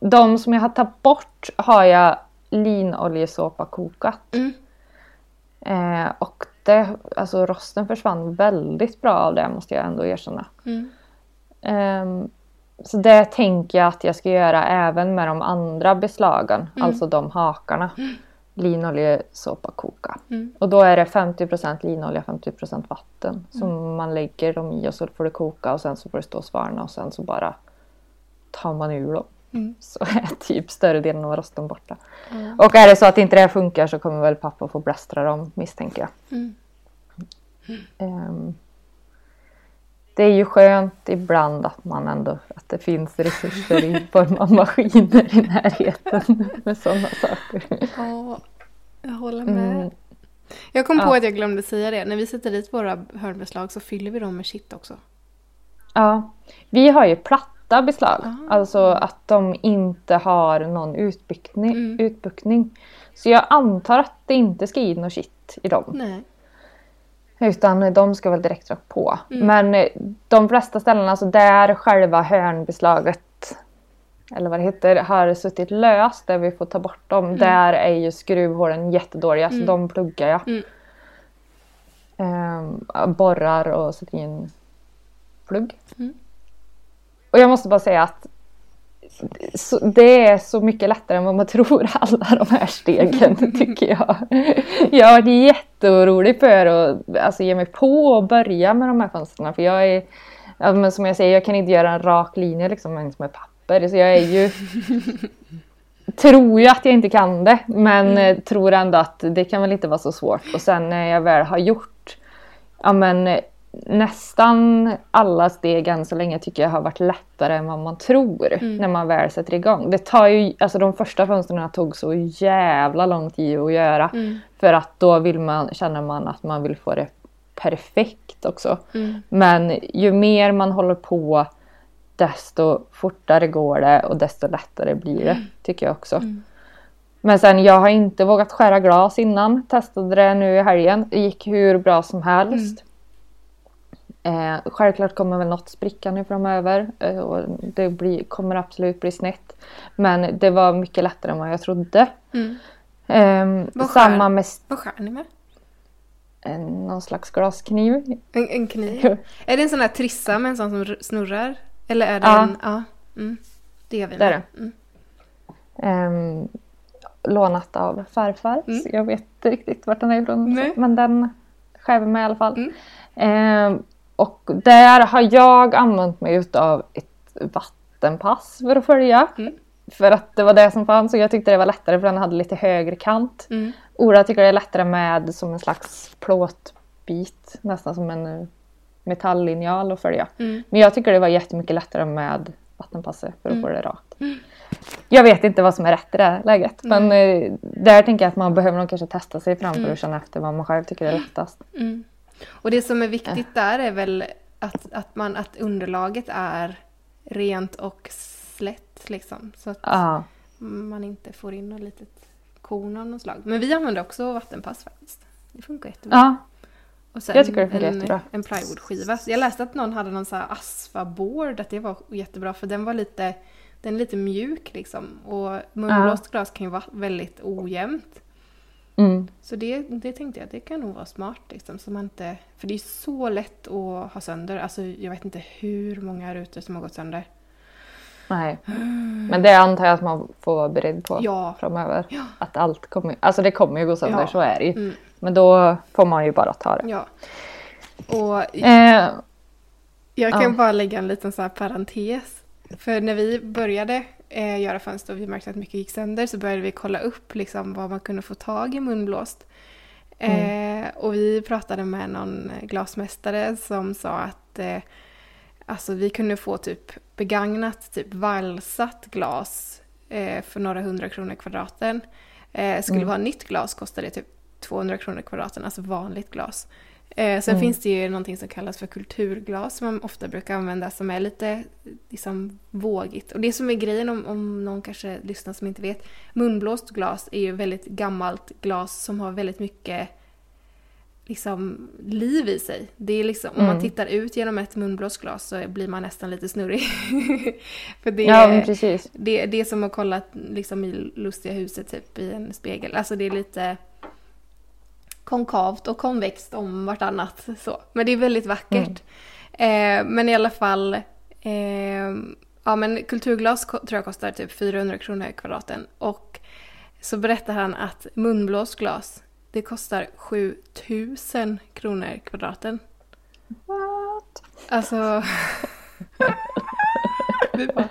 de som jag har tagit bort har jag linoljesåpa kokat. Mm. Eh, och det, alltså rosten försvann väldigt bra av det måste jag ändå erkänna. Mm. Ehm, så det tänker jag att jag ska göra även med de andra beslagen, Mm. alltså de hakarna. Linoljesåpa koka. Mm. Och då är det 50% linolja, 50% vatten som man lägger dem i och så får det koka och sen så får det stå och svalna och sen så bara tar man ur dem. Mm. Så är typ större delen av rosten borta. Ja. Och är det så att inte det funkar så kommer väl pappa få blästra dem misstänker jag. Mm. Ehm, det är ju skönt ibland att man ändå att det finns resurser i form av maskiner i närheten med sådana saker. Ja, jag håller med. Mm, Jag kom på Ja. att jag glömde säga det. När vi sätter dit våra hörnbeslag så fyller vi dem med shit också. ja, vi har ju platta beslag, Ah. alltså att de inte har någon utbuktning, Mm. utbuktning. Så jag antar att det inte ska in något shit i dem. Nej. Utan de ska väl direkt rakt på. Mm. Men eh, de flesta ställen, alltså där själva hörnbeslaget eller vad det heter, har suttit löst där vi får ta bort dem. Där är ju skruvhålen jättedåliga så Mm. de pluggar jag. Mm. Ehm, borrar och sätter in plugg. Mm. Och jag måste bara säga att så, det är så mycket lättare än vad man tror alla de här stegen tycker jag. Jag har varit jätteorolig för att alltså, ge mig på och börja med de här fönstren för jag är ja, men som jag säger, jag kan inte göra en rak linje liksom längs med papper så jag är ju tror ju att jag inte kan det men eh, tror ändå att det kan väl inte vara så svårt och sen när jag väl har gjort ja, men, nästan alla steg än så länge tycker jag har varit lättare än vad man tror Mm. när man väl sätter igång. Det tar ju, alltså de första fönstren tog så jävla lång tid att göra Mm. för att då vill man, känner man att man vill få det perfekt också. Mm. Men ju mer man håller på desto fortare går det och desto lättare blir det tycker jag också. Mm. Men sen jag har inte vågat skära glas innan. Testade det nu i helgen. Det gick hur bra som helst. Eh, självklart kommer väl något spricka nu framöver. Eh, och det blir, kommer absolut bli snett. Men det var mycket lättare än vad jag trodde. Mm. Eh, Vad skär? samma med Vad skär ni med? eh, någon slags glaskniv. En, en kniv? Är det en sån här trissa med en sån som snurrar? Eller är det Ja. en... Ja. Mm. Det gör vi Det är med. det. Mm. Ehm, lånat av farfar. Mm. Så jag vet inte riktigt vart den är ifrån. Nej. Men den skär vi med i alla fall. Mm. Ehm, och där har jag använt mig utav ett vattenpass för att följa. Mm. För att det var det som fanns och jag tyckte det var lättare för den hade lite högre kant. Mm. Ola tycker det är lättare med som en slags plåtbit. Nästan som en eh, metalllinjal att följa. Mm. Men jag tycker det var jättemycket lättare med vattenpasset för att Mm. få det rakt. Jag vet inte vad som är rätt i det här läget. Men eh, där tänker jag att man behöver nog kanske testa sig fram för Mm. att känna efter vad man själv tycker är lättast. Och det som är viktigt där är väl att, att, man, att underlaget är rent och slätt liksom. Så att Ja. man inte får in något litet korn av något slag. Men vi använder också vattenpass faktiskt. Det funkar jättebra. ja. Och sen Jag tycker det funkar en, jättebra. en plywoodskiva. Så Jag läste att någon hade någon så här asfaboard, att det var jättebra för den var lite, den är lite mjuk liksom. Och munblåst glas kan ju vara väldigt ojämnt. Mm. Så det, det tänkte jag, det kan nog vara smart liksom. Så man inte, för det är så lätt att ha sönder. Alltså jag vet inte hur många rutor som har gått sönder. Nej. Men det antar jag att man får vara beredd på Ja. framöver. Ja. Att allt kommer, alltså det kommer ju gå sönder, Ja. så är det ju. Mm, Men då får man ju bara ta det. ja. Och Eh, Jag kan bara lägga en liten så här parentes. För när vi började eh, göra fönster och vi märkte att mycket gick sönder så började vi kolla upp liksom, vad man kunde få tag i munblåst. Eh, och vi pratade med någon glasmästare som sa att eh, alltså, vi kunde få typ begagnat, typ valsat glas eh, för några hundra kronor kvadraten. Eh, skulle Mm. vara nytt glas kostar det typ 200 kronor kvadraten, alltså vanligt glas. Eh, sen Mm. finns det ju någonting som kallas för kulturglas som man ofta brukar använda som är lite liksom, vågigt. Och det som är grejen om, om någon kanske lyssnar som inte vet. Munblåst glas är ju väldigt gammalt glas som har väldigt mycket liksom, liv i sig. Det är liksom, Om man Mm. tittar ut genom ett munblåst glas så blir man nästan lite snurrig. för det Ja, precis. det, det är som att kolla liksom, i lustiga huset typ i en spegel. Alltså det är lite konkavt och konvext om vartannat. Så. Men det är väldigt vackert. Eh, men i alla fall, eh, ja men kulturglas tror jag kostar typ 400 kronor kvadraten. Och så berättar han att munblåst glas, det kostar 7000 kronor kvadraten. What? Alltså... vi bara...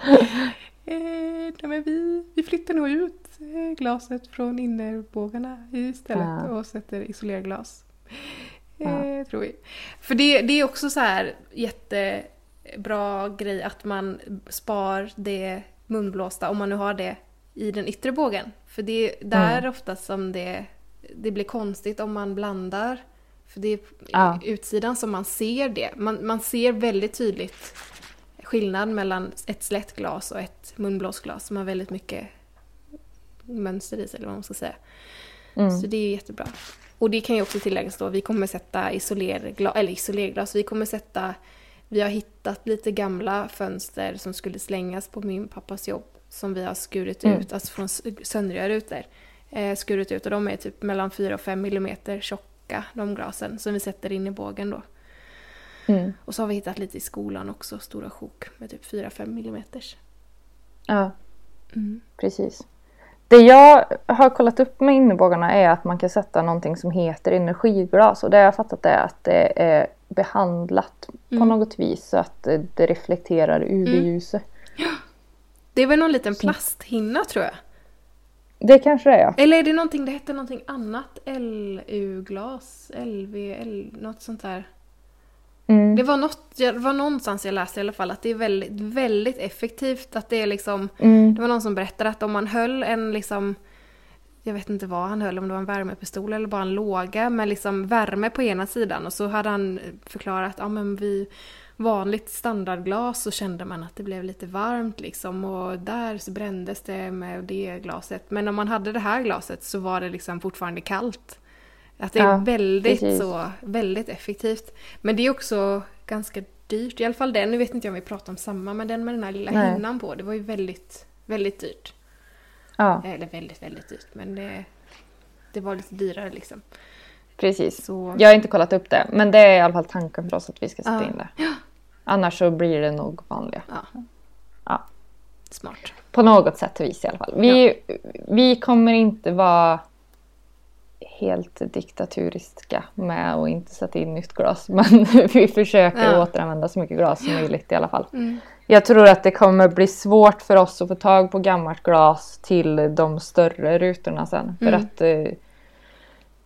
Eh, nej vi, vi flyttar nog ut eh, glaset från innerbågarna istället Ja. och sätter isolerglas. Eh, Tror vi. För det, det är också så här jättebra grej att man spar det munblåsta, om man nu har det, i den yttre bågen. För det är där Mm. oftast som det, det blir konstigt om man blandar. För det är Ja. utsidan som man ser det. Man, man ser väldigt tydligt skillnad mellan ett slätt glas och ett munblåsglas som har väldigt mycket mönster i sig, eller vad man ska säga. Mm. Så det är jättebra. Och det kan ju också tilläggas då, vi kommer sätta isolerglas, eller isolerglas, vi kommer sätta, vi har hittat lite gamla fönster som skulle slängas på min pappas jobb som vi har skurit Mm. ut, alltså från söndriga rutor. Eh, skurit ut och de är typ mellan 4 och 5 millimeter tjocka, de glasen, som vi sätter in i bågen då. Mm. Och så har vi hittat lite i skolan också, stora sjok med typ 4-5 millimeters. Ja, Mm. precis. Det jag har kollat upp med innebågarna är att man kan sätta någonting som heter energiglas och det jag har fattat är att det är behandlat på Mm. något vis så att det reflekterar UV-ljuset. Det är väl någon liten plasthinna tror jag. Det kanske det är ja. Eller är det någonting, det hette någonting annat? LU-glas? LVL? Något sånt där. Mm. Det var, något, det var någonstans jag läste i alla fall att det är väldigt, väldigt effektivt. Att det är liksom, Mm. det var någon som berättade att om man höll en liksom, jag vet inte vad han höll, om det var en värmepistol eller bara en låga med liksom värme på ena sidan. Och så hade han förklarat att ja, men vid vanligt standardglas så kände man att det blev lite varmt liksom. Och där så brändes det med det glaset. Men om man hade det här glaset så var det liksom fortfarande kallt. Att det är Ja, väldigt precis. så, väldigt effektivt. Men det är också ganska dyrt. I alla fall den, nu vet inte jag om vi pratar om samma, men den med den här lilla Nej. hinnan på, det var ju väldigt, väldigt dyrt. Ja, Eller väldigt, väldigt dyrt, men det, det var lite dyrare liksom. precis. Så, Jag har inte kollat upp det men det är i alla fall tanken för oss att vi ska sätta Ja. in det. Annars så blir det nog vanliga. ja. Ja. Smart. På något sätt och vis i alla fall. Vi, vi kommer inte vara helt diktaturiska med att inte sätta in nytt glas. Men vi försöker Ja. återanvända så mycket glas som möjligt i alla fall. Mm. Jag tror att det kommer bli svårt för oss att få tag på gammalt glas till de större rutorna sen. För Mm. att eh,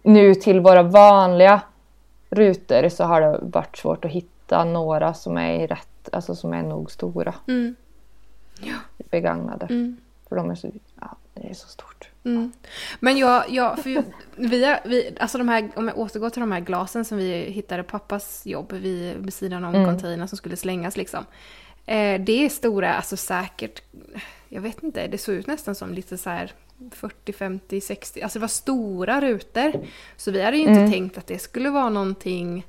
nu till våra vanliga rutor så har det varit svårt att hitta några som är rätt, alltså som är nog stora Mm. begagnade. Mm. För de är så, ja, det är så stort. Mm. Men jag, jag för ju- vi, vi, alltså de här, om jag återgår till de här glasen som vi hittade pappas jobb vid, vid sidan om Mm. containern som skulle slängas liksom. Eh, det är stora, alltså säkert, jag vet inte, det såg ut nästan som lite så här 40, 50, 60, alltså det var stora rutor. Så vi hade ju inte Mm. tänkt att det skulle vara någonting,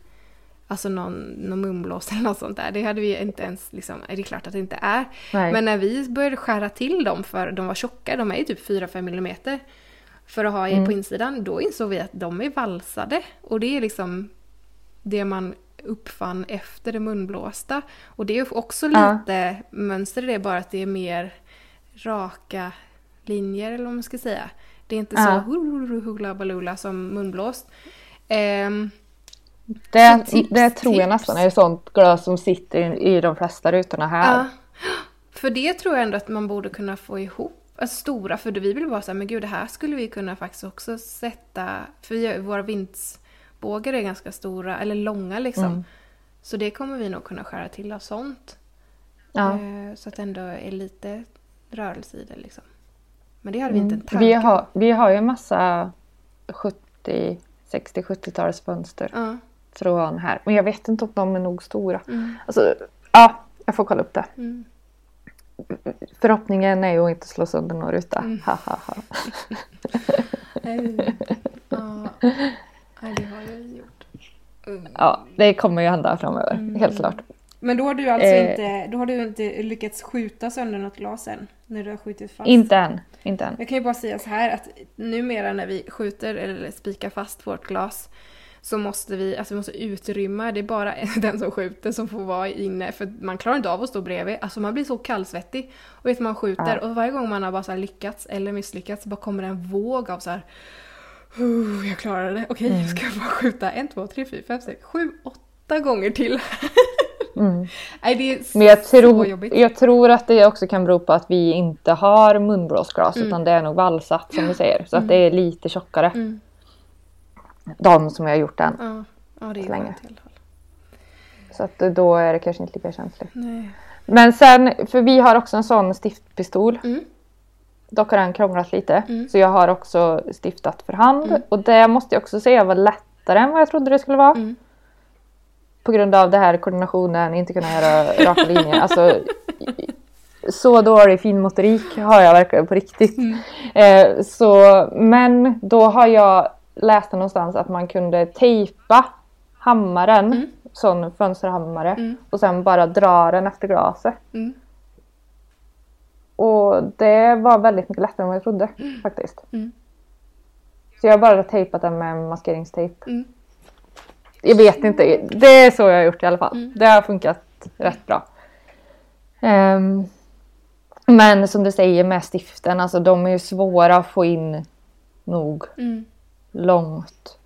alltså någon, någon munblås eller något sånt där. Det hade vi inte ens, liksom, är det klart att det inte är. Nej. Men när vi började skära till dem, för de var tjocka, de är ju typ 4-5 millimeter för att ha i Mm. på insidan, då insåg vi att de är valsade. Och det är liksom det man uppfann efter det munblåsta. Och det är också Ja. lite mönster i det, bara att det är mer raka linjer, eller vad man ska säga. Det är inte Ja. så hula balula som munblåst. Ehm, det, tips, det tror jag tips. nästan är sånt glas som sitter i de flesta rutorna här. Ja. För det tror jag ändå att man borde kunna få ihop. Alltså stora, för vi vill så här, men gud det här skulle vi kunna faktiskt också sätta, för vi, våra vindsbågar är ganska stora, eller långa liksom. Mm. Så det kommer vi nog kunna skära till av sånt. Ja. Eh, Så att det ändå är lite rörelse i det liksom. Men det hade vi inte en Mm. tanke Vi har, vi har ju en massa 70, 60-70-tals fönster Ja. Från här. Men jag vet inte om de är nog stora. Mm. Alltså, ja, jag får kolla upp det. Mm. Förhoppningen är ju att inte slå sönder någon ruta. Mm. Ha, ha, ha. Ja. Det har jag gjort. Mm. Ja, det kommer ju hända framöver. Helt klart. Men då har du alltså Eh. inte, då har du inte lyckats skjuta sönder något glas än? När du har skjutit fast? Inte än. Inte än. Jag kan ju bara säga så här att Numera när vi skjuter eller spikar fast vårt glas så måste vi, alltså vi måste utrymma, det är bara den som skjuter som får vara inne för man klarar inte av att stå bredvid. Alltså man blir så kallsvettig. Och vet man skjuter Ja. och varje gång man har bara så lyckats eller misslyckats så bara kommer det en våg av så här. "Oh, jag klarade det, okej Mm. jag ska bara skjuta en, två, tre, fyra, fem, sex, sju, åtta gånger till. Mm. Nej det är Men jag så tror, jobbigt. jag tror att det också kan bero på att vi inte har munblåsglas Mm. utan det är nog valsat som vi säger. Så att det är lite tjockare. Mm. De som jag har gjort än. Ja, ja det är Så länge. Så att då är det kanske inte lika känsligt. Nej. Men sen, för vi har också en sån stiftpistol. Mm. Dock har den krånglat lite. Mm. Så jag har också stiftat för hand. Mm. Och det måste jag också säga var lättare än vad jag trodde det skulle vara. Mm. På grund av det här koordinationen, inte kunna göra raka linjer. Alltså, så dålig finmotorik har jag verkligen på riktigt. Mm. Eh, så, men då har jag läst det någonstans att man kunde tejpa hammaren, Mm. sån fönsterhammare, Mm. och sen bara dra den efter glaset. Mm. Och det var väldigt mycket lättare än vad jag trodde faktiskt. Mm. Så jag har bara tejpat den med maskeringstejp. Mm. Jag vet inte, det är så jag har gjort i alla fall. Mm. Det har funkat rätt bra. Ehm, men som du säger med stiften, alltså de är ju svåra att få in nog Mm. Långt.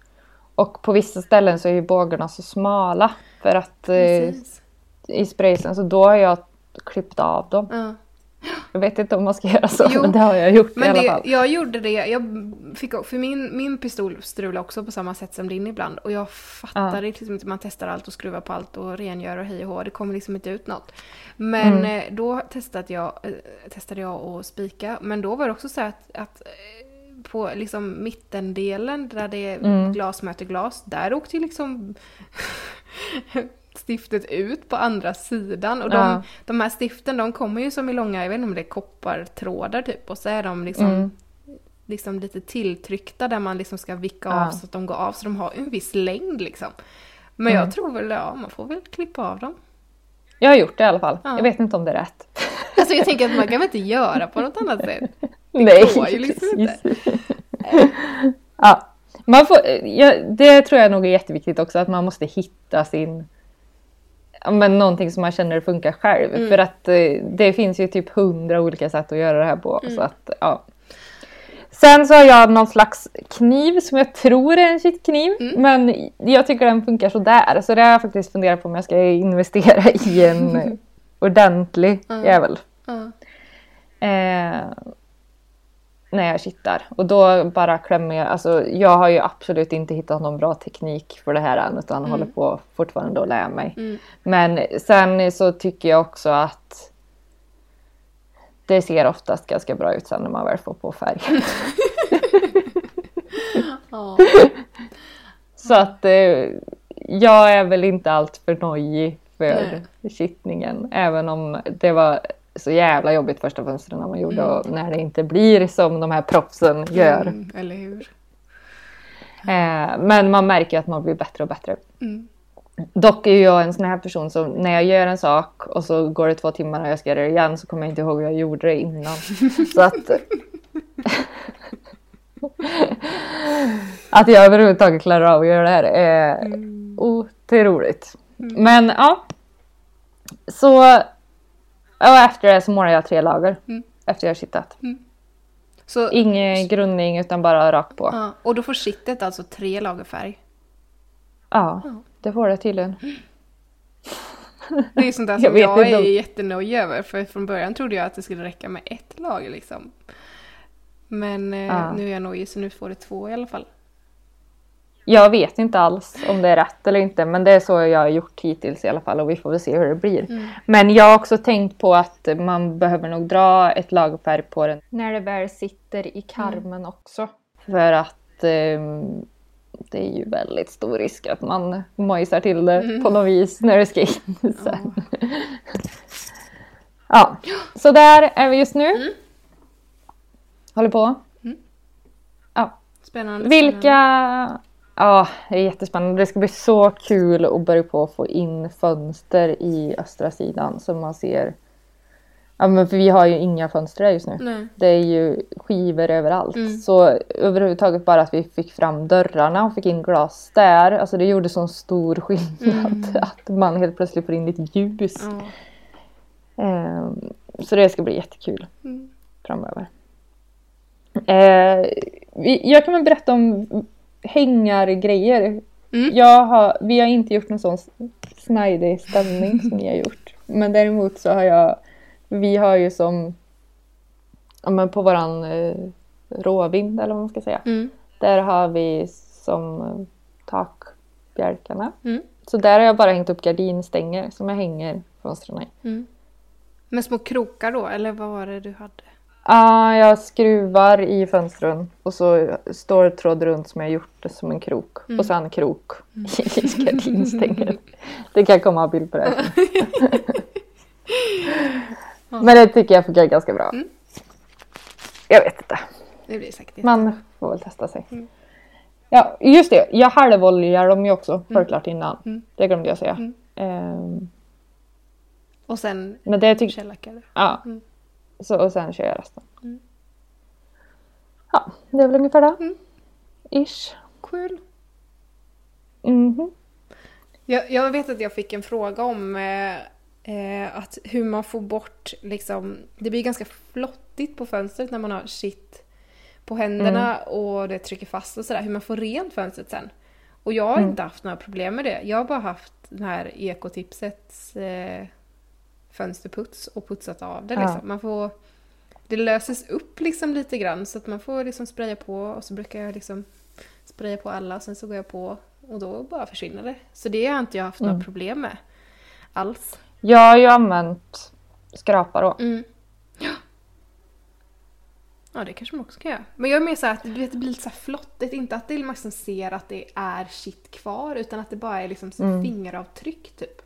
Och på vissa ställen så är ju bågarna så smala för att eh, Precis. i spraysen så då har jag klippt av dem. Ja. Jag vet inte om man ska göra så Jo, men det har jag gjort i Men alla det, fall. jag gjorde det, jag fick, för min, min pistol strulade också på samma sätt som din ibland. Och jag fattade liksom inte, man testar allt och skruvar på allt och rengör och hej och hå, det kommer liksom inte ut något. Men Mm. eh, då testade jag, eh, testade jag att spika, men då var det också så att, att på liksom mittendelen där det är Mm. glas möter glas, där åkte ju liksom stiftet ut på andra sidan. Och de, Ja. de här stiften de kommer ju som i långa, jag vet inte om det är koppartrådar typ. Och så är de liksom, Mm. liksom lite tilltryckta där man liksom ska vicka Ja. av så att de går av. Så de har en viss längd liksom. Men Mm. jag tror väl, ja man får väl klippa av dem. Jag har gjort det i alla fall. Ja. Jag vet inte om det är rätt. Alltså jag tänker att man kan väl inte göra på något annat sätt. Nej, går ju liksom inte. ja. Man får, ja, det tror jag nog är jätteviktigt också att man måste hitta sin men någonting som man känner funkar själv. Mm. För att eh, det finns ju typ hundra olika sätt att göra det här på. Mm. Så att, ja. Sen så har jag någon slags kniv som jag tror är en kittkniv. Mm. Men jag tycker den funkar sådär. Så det har jag faktiskt funderat på om jag ska investera i en ordentlig Mm. jävel. Ja. Eh, när jag kittar. Och då bara klämmer jag. Alltså, jag har ju absolut inte hittat någon bra teknik för det här än. Utan Mm. håller på fortfarande att lära mig. Mm. Men sen så tycker jag också att det ser oftast ganska bra ut sen när man väl får på färg. Ja. så att eh, jag är väl inte allt för nojig för kittningen. Även om det var så jävla jobbigt första fönstren man gjorde och när det inte blir som de här proffsen gör. Mm, eller hur? Eh, men man märker att man blir bättre och bättre. Mm. Dock är jag en sån här person som när jag gör en sak och så går det två timmar och jag ska göra det igen så kommer jag inte ihåg hur jag gjorde det innan. så att... att jag överhuvudtaget klarar av att göra det här är Mm. otroligt. Men ja. Så... Och efter det så målar jag tre lager. Mm. Efter jag har kittat. Så, Ingen grundning utan bara rakt på. ja, och då får kittet alltså tre lager färg. Ja, Ja. det får det tydligen. Det är sånt där Jag som jag, inte är jättenöjd över. För från början trodde jag att det skulle räcka med ett lager liksom. Men eh, Ja. nu är jag nojig så nu får det två i alla fall. Jag vet inte alls om det är rätt eller inte men det är så jag har gjort hittills i alla fall och vi får väl se hur det blir. Mm. Men jag har också tänkt på att man behöver nog dra ett lagerfärg på den när det väl sitter i karmen också. För att ehm, det är ju väldigt stor risk att man mojsar till det på något vis när det ska in sen. Ja, så där är vi just nu. Håller på. Ja. Spännande. Vilka... Ja, det är jättespännande. Det ska bli så kul att börja på att få in fönster i östra sidan så man ser. Ja, men för vi har ju inga fönster där just nu. Nej. Det är ju skivor överallt. Mm. Så överhuvudtaget bara att vi fick fram dörrarna och fick in glas där. Alltså det gjorde sån stor skillnad. Att man helt plötsligt får in lite ljus. Ja. Ehm, så det ska bli jättekul Mm. framöver. Vi, jag kan väl berätta om hängargrejer. Mm. Jag har, vi har inte gjort någon sån snajdig ställning som ni har gjort. Men däremot så har jag, vi har ju som, ja men på våran eh, råvind eller vad man ska säga. Mm. Där har vi som eh, takbjälkarna. Mm. Så där har jag bara hängt upp gardinstänger som jag hänger fönstren i. Mm. Med små krokar då, eller vad var det du hade? Ja, jag skruvar i fönstren och så står tråd runt som jag gjort det som en krok. Och sen krok i gardinstänger. Det kan komma en bild på det. Men det tycker jag funkar ganska bra. Jag vet inte. Det blir säkert Man får väl testa sig. Ja, just det. Jag halvoljar dem ju också förklart innan. Mm. Det glömde jag säga. Mm. Ehm, Och sen men det tycker. Ja. Mm. Så, och sen kör jag resten. Mm. Ja, det är väl ungefär det. Mm. Ish. Kul. Mhm. Jag, jag vet att jag fick en fråga om eh, eh, att hur man får bort liksom, det blir ganska flottigt på fönstret när man har shit på händerna och det trycker fast och sådär, hur man får rent fönstret sen. Och jag har inte haft några problem med det. Jag har bara haft den här ekotipsets eh, fönsterputs och putsat av det Ja. liksom. Man får, det löses upp liksom lite grann så att man får liksom spraya på och så brukar jag liksom spraya på alla och sen så går jag på och då bara försvinner det. Så det har inte jag haft några problem med alls. Jag har ju använt skrapa då. Mm. Ja. Ja, det kanske man också kan göra. Men jag är mer så att vet, det blir lite så här flottigt. Inte att det liksom ser att det är shit kvar utan att det bara är liksom så fingeravtryck typ.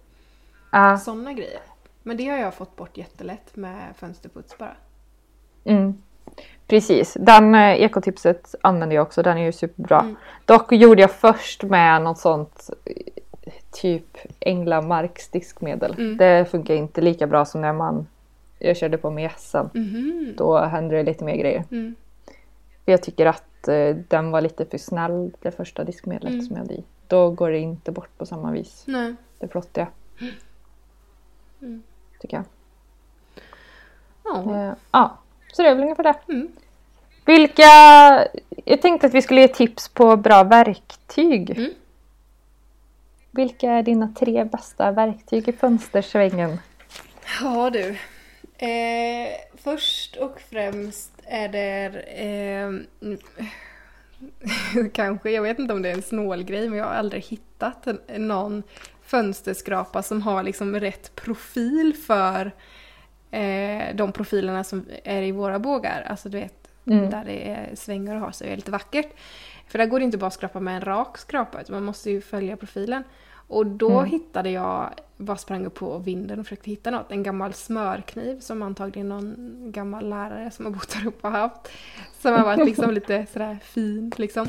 Ja. Sådana grejer. Men det har jag fått bort jättelätt med fönsterputs bara. Mm. Precis, den eh, ekotipset använder jag också, den är ju superbra. Mm. Dock gjorde jag först med något sånt typ Änglamarks diskmedel. Mm. Det funkar inte lika bra som när man jag körde på med gässen. Mhm. Då hände det lite mer grejer. Mm. Jag tycker att eh, den var lite för snäll, det första diskmedlet Mm. som jag hade i. Då går det inte bort på samma vis. Nej. Det flottiga. Mm. Tycker jag. Ja. Eh, ja, så det är väl ungefär det. Mm. Vilka... Jag tänkte att vi skulle ge tips på bra verktyg. Mm. Vilka är dina tre bästa verktyg i fönstersvängen? Ja du. Eh, först och främst är det eh, kanske, jag vet inte om det är en snålgrej, men jag har aldrig hittat en, någon fönsterskrapa som har liksom rätt profil för eh, de profilerna som är i våra bågar. Alltså du vet, Mm. där det är svängar och har så är det lite vackert. För där går det inte bara att skrapa med en rak skrapa, utan man måste ju följa profilen. Och då Mm. hittade jag, bara sprang upp på vinden och försökte hitta något, en gammal smörkniv som antagligen någon gammal lärare som har bott där uppe har haft. Som har varit liksom lite sådär fin liksom.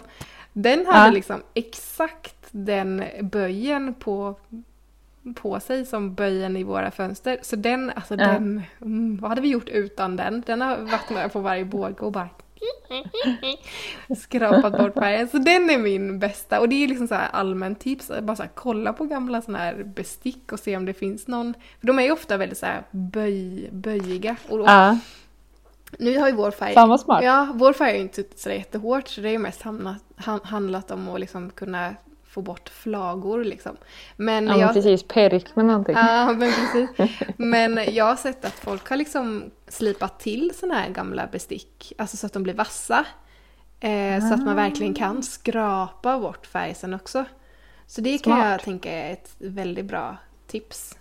Den hade Ja. liksom exakt den böjen på, på sig som böjen i våra fönster. Så den, alltså Ja. den, mm, vad hade vi gjort utan den? Den har varit med på varje båge och bara skrapat bort färgen. Så den är min bästa. Och det är liksom så här allmänt tips. Bara så här, kolla på gamla såna här bestick och se om det finns någon. För de är ju ofta väldigt så här böj, böjiga. Och då, Ja, nu har ju vår färg... Fan vad smart. Ja, vår färg har ju inte suttit så jättehårt så det är ju mest hamnat, han- handlat om att liksom kunna få bort flagor liksom. Men ja men jag... precis. Perk med någonting. Ja, men precis. Men jag har sett att folk har liksom slipat till såna här gamla bestick, alltså så att de blir vassa. Eh, Så att man verkligen kan skrapa bort färg sen också. Så det kan Smart. jag tänka är ett väldigt bra tips.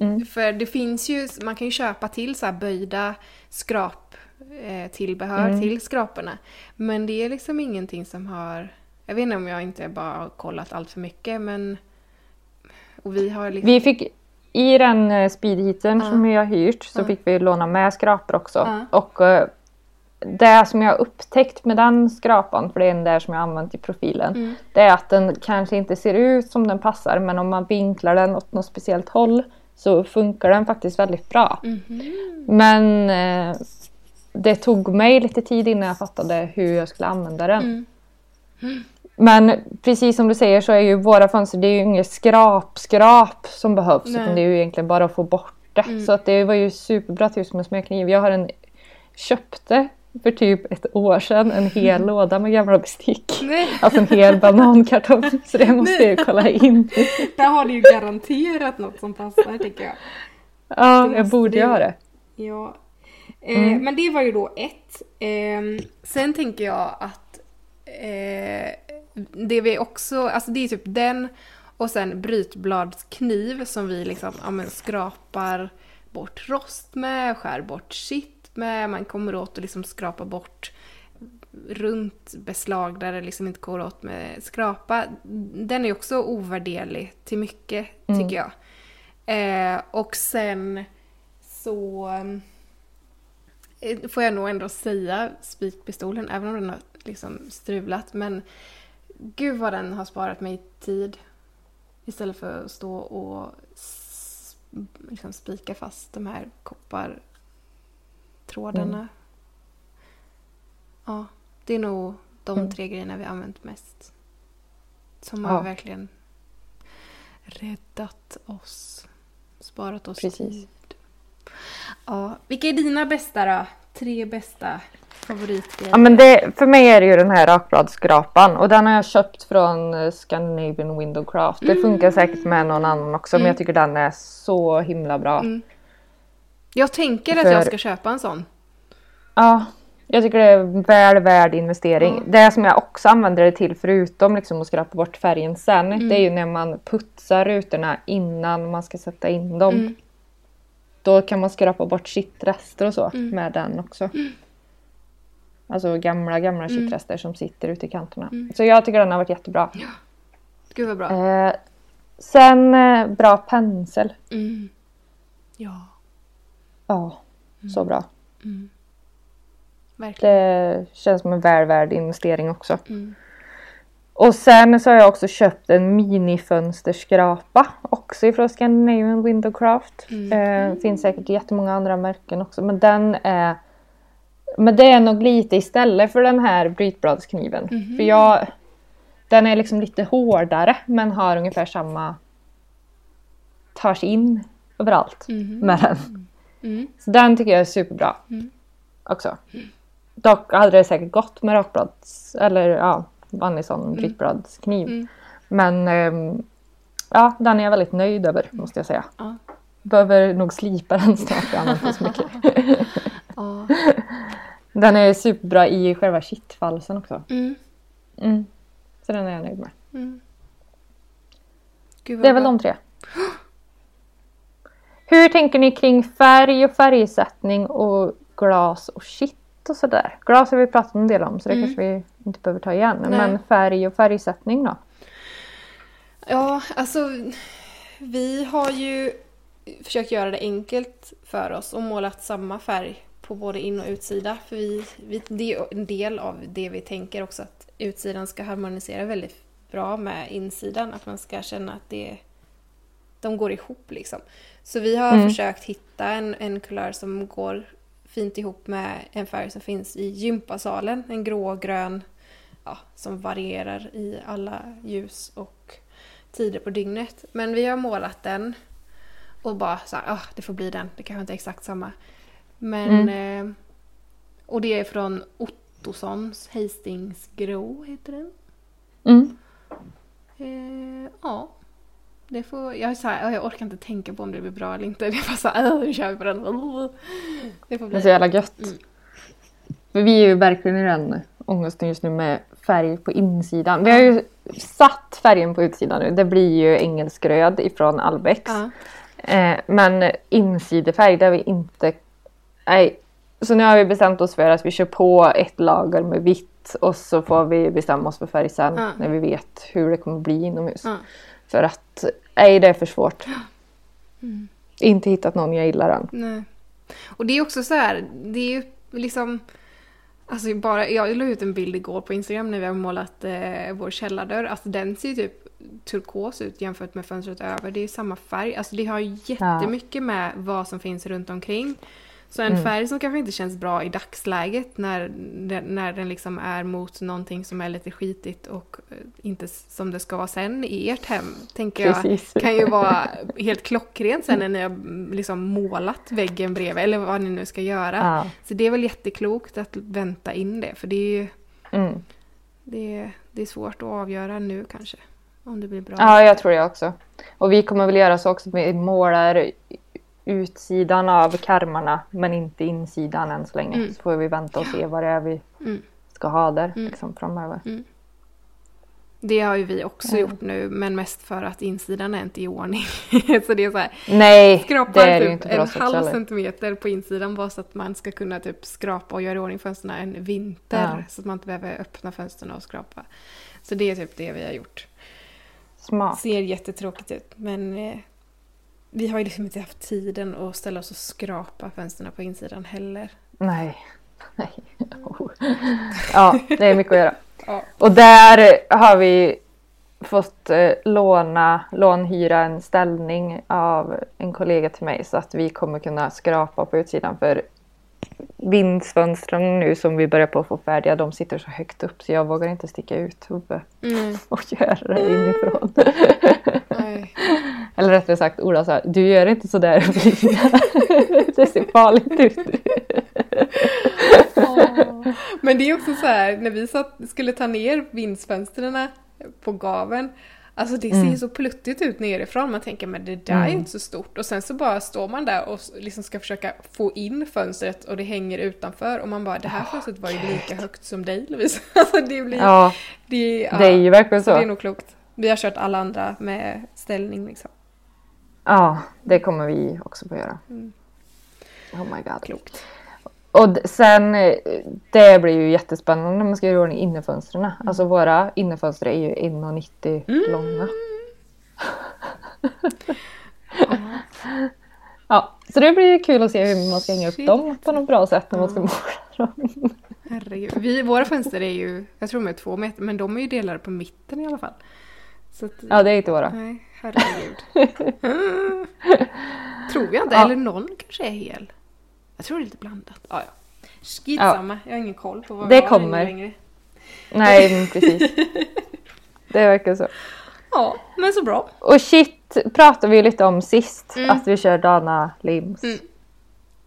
Mm. För det finns ju, man kan ju köpa till så böjda skrap eh, tillbehör Mm. till skraporna. Men det är liksom ingenting som har, jag vet inte om jag inte bara har kollat allt för mycket men och vi har liksom, Vi fick i den eh, speedheatern Ja. som har hyrt så Ja. fick vi låna med skrapor också. Ja. Och eh, det som jag upptäckt med den skrapan, för det är den där som jag använt i profilen, Mm. det är att den kanske inte ser ut som den passar men om man vinklar den åt något speciellt håll så funkar den faktiskt väldigt bra. Mhm. Men eh, det tog mig lite tid innan jag fattade hur jag skulle använda den. Mm. Men precis som du säger så är ju våra fönster, det är ju inget skrap-skrap som behövs. Nej. Utan det är ju egentligen bara att få bort det. Mm. Så att det var ju superbra tips med smörkniv. Jag har en, köpte för typ ett år sedan en hel låda med gamla bestick. Nej, Alltså en hel banankartong. Så det måste jag ju kolla in. Där har du ju garanterat något som passar tycker jag. Ja, jag borde göra det. Ja. Eh, Mm. Men det var ju då ett. Ehm, Sen tänker jag att eh, det vi också, alltså det är typ den och sen brytbladskniv som vi liksom ja, men skrapar bort rost med, skär bort kitt med, man kommer åt och liksom skrapa bort runt beslag där det liksom inte går åt med skrapa. Den är också ovärderlig till mycket Mm. tycker jag. Eh, och sen så eh, får jag nog ändå säga spikpistolen, även om den har liksom strulat. Men gud vad den har sparat mig tid. Istället för att stå och liksom spika fast de här koppartrådarna. Mm. Ja, det är nog de Mm. tre grejerna vi har använt mest. Som Ja. har verkligen räddat oss. Sparat oss Precis. tid. Ja, vilka är dina bästa då? Tre bästa favoritgrejer? Ja, men det, för mig är det ju den här rakbladsskrapan och den har jag köpt från eh, Scandinavian Windowcraft. Det funkar säkert med någon annan också men Mm. jag tycker den är så himla bra. Mm. Jag tänker att För- jag ska köpa en sån. Ja, jag tycker det är väl värd investering. Det som jag också använder det till förutom liksom att skrapa bort färgen sen Mm. det är ju när man putsar rutorna innan man ska sätta in dem. Mm. Då kan man skrapa bort kittrester och så Mm. med den också. Alltså gamla, gamla Mm. kittrester som sitter ute i kanterna. Så jag tycker den har varit jättebra. Gud vad bra. Eh, sen eh, bra pensel. Mm. Ja, Ja, så Mm. bra. verkligen. Det känns som en väl värd investering också. Mm. Och sen så har jag också köpt en minifönsterskrapa. Också ifrån Scandinavian Windowcraft. Mm. Eh, finns säkert jättemånga andra märken också. Men den är... Men det är nog lite istället för den här brytbladskniven. Mhm. För jag... Den är liksom lite hårdare men har ungefär samma... Tar sig in överallt Mhm. med den. Mm. Så den tycker jag är superbra. Mm. Också. Dock hade det säkert gått med rakblads... Eller ja, vanlig sån brytbladskniv. Mm. Men ehm, ja, den är jag väldigt nöjd över måste jag säga. Ja. Behöver nog slipa den snart jag den så mycket. Ja. Den är superbra i själva kittfalsen också. Mm. Mm. Så den är jag nöjd med. Mm. Gud Det är väl bra. de tre. Hur tänker ni kring färg och färgsättning och glas och kitt och sådär? Glas har vi pratat en del om så det Mm. kanske vi inte behöver ta igen. Nej. Men färg och färgsättning då? Ja, alltså vi har ju försökt göra det enkelt för oss och målat samma färg på både in och utsida. För vi, vi, det är en del av det vi tänker också att utsidan ska harmonisera väldigt bra med insidan. Att man ska känna att det, de går ihop liksom. Så vi har Mm. försökt hitta en, en kulör som går fint ihop med en färg som finns i gympasalen. En grågrön ja, som varierar i alla ljus och tider på dygnet. Men vi har målat den och bara så här, ah, det får bli den. Det kanske inte är exakt samma. Men... Eh, och det är från Ottossons Hastings Grå, heter den. Mm. Eh, ja. Det får, jag, så här, jag orkar inte tänka på om det blir bra eller inte. Det är bara så här, "Åh, nu kör vi på den. Det får Det bli. är så jävla gött. Mm. För vi är ju verkligen i den ångesten just nu med färg på insidan. Vi har ju satt färgen på utsidan nu. Det blir ju engelskröd ifrån Albex. Ja. Eh, men insidefärg, det har vi inte... Nej. Så nu har vi bestämt oss för att vi kör på ett lager med vitt och så får vi bestämma oss för färg sen Ja. när vi vet hur det kommer bli inomhus. Ja. För att, nej det är för svårt. Mm. Inte hittat någon jag gillar än. Nej. Och det är också så här, det är ju liksom... Alltså bara, jag la ut en bild igår på Instagram när vi har målat eh, vår källardörr. Alltså den ser ju typ turkos ut jämfört med fönstret över. Det är ju samma färg. Alltså det har jättemycket med vad som finns runt omkring. Så en Mm. färg som kanske inte känns bra i dagsläget när den, när den liksom är mot någonting som är lite skitigt och eh, inte som det ska vara sen i ert hem, tänker jag Precis. kan ju vara helt klockrent sen när ni har mm, liksom målat väggen bredvid eller vad ni nu ska göra. Ja. Så det är väl jätteklokt att vänta in det för det är ju Mm. det det är svårt att avgöra nu kanske. Om det blir bra. ja, jag tror det också. Och vi kommer väl göra så också vi målar utsidan av karmarna men inte insidan än så länge. Mm. Så får vi vänta och se vad det är vi Mm. ska ha där Mm. liksom, framöver. Det har ju vi också gjort nu men mest för att insidan är inte i ordning. så det är så här, Nej, skrapa det är typ inte en halv heller. centimeter på insidan bara så att man ska kunna typ skrapa och göra i ordning fönstren en vinter. Ja. Så att man inte behöver öppna fönstren och skrapa. Så det är typ det vi har gjort. Smart. Ser jättetråkigt ut men eh, vi har ju liksom inte haft tiden att ställa oss och skrapa fönstren på insidan heller. Nej. Nej. Ja, det är mycket att göra. Ja. Och där har vi fått eh, låna, lånhyra en ställning av en kollega till mig så att vi kommer kunna skrapa på utsidan för vindsfönstren nu som vi börjar på att få färdiga de sitter så högt upp så jag vågar inte sticka ut huvudet Mm. och göra det inifrån. Eller rättare sagt Ola sa du gör inte sådär. Det ser farligt ut. Men det är också så här, när vi satt, skulle ta ner vindsfönstren på gaven Alltså det ser Mm. så pluttigt ut nerifrån. Man tänker men det där är Mm. inte så stort. Och sen så bara står man där och liksom ska försöka få in fönstret och det hänger utanför. Och man bara det här fönstret var ju lika högt som dig Lovisa. Alltså det blir... Ja, det, ja, det är ju verkligen så det är nog klokt. Vi har kört alla andra med ställning liksom. Ja, det kommer vi också få göra. Mm. Oh my god. Klokt. Och sen, eh, det blir ju jättespännande när man ska göra i ordning innefönstren. Mm. Alltså våra innefönster är ju 1,90 långa. Ja, så det blir ju kul att se hur man ska hänga upp dem på något bra sätt när man ska måla dem. Herregud. Vi, våra fönster är ju, jag tror de är två meter, men de är ju delade på mitten i alla fall. Att, Ja, det är inte våra. Nej, herregud. tror jag inte, Ja. eller någon kanske är hel. Jag tror det är lite blandat. Ja, ja. Skitsamma, jag har ingen koll på vad Det har kommer. längre. Nej, precis. Det verkar så. Ja, men så bra. Och shit pratade vi ju lite om sist. Mm. Att vi kör Dana Lims. Mm.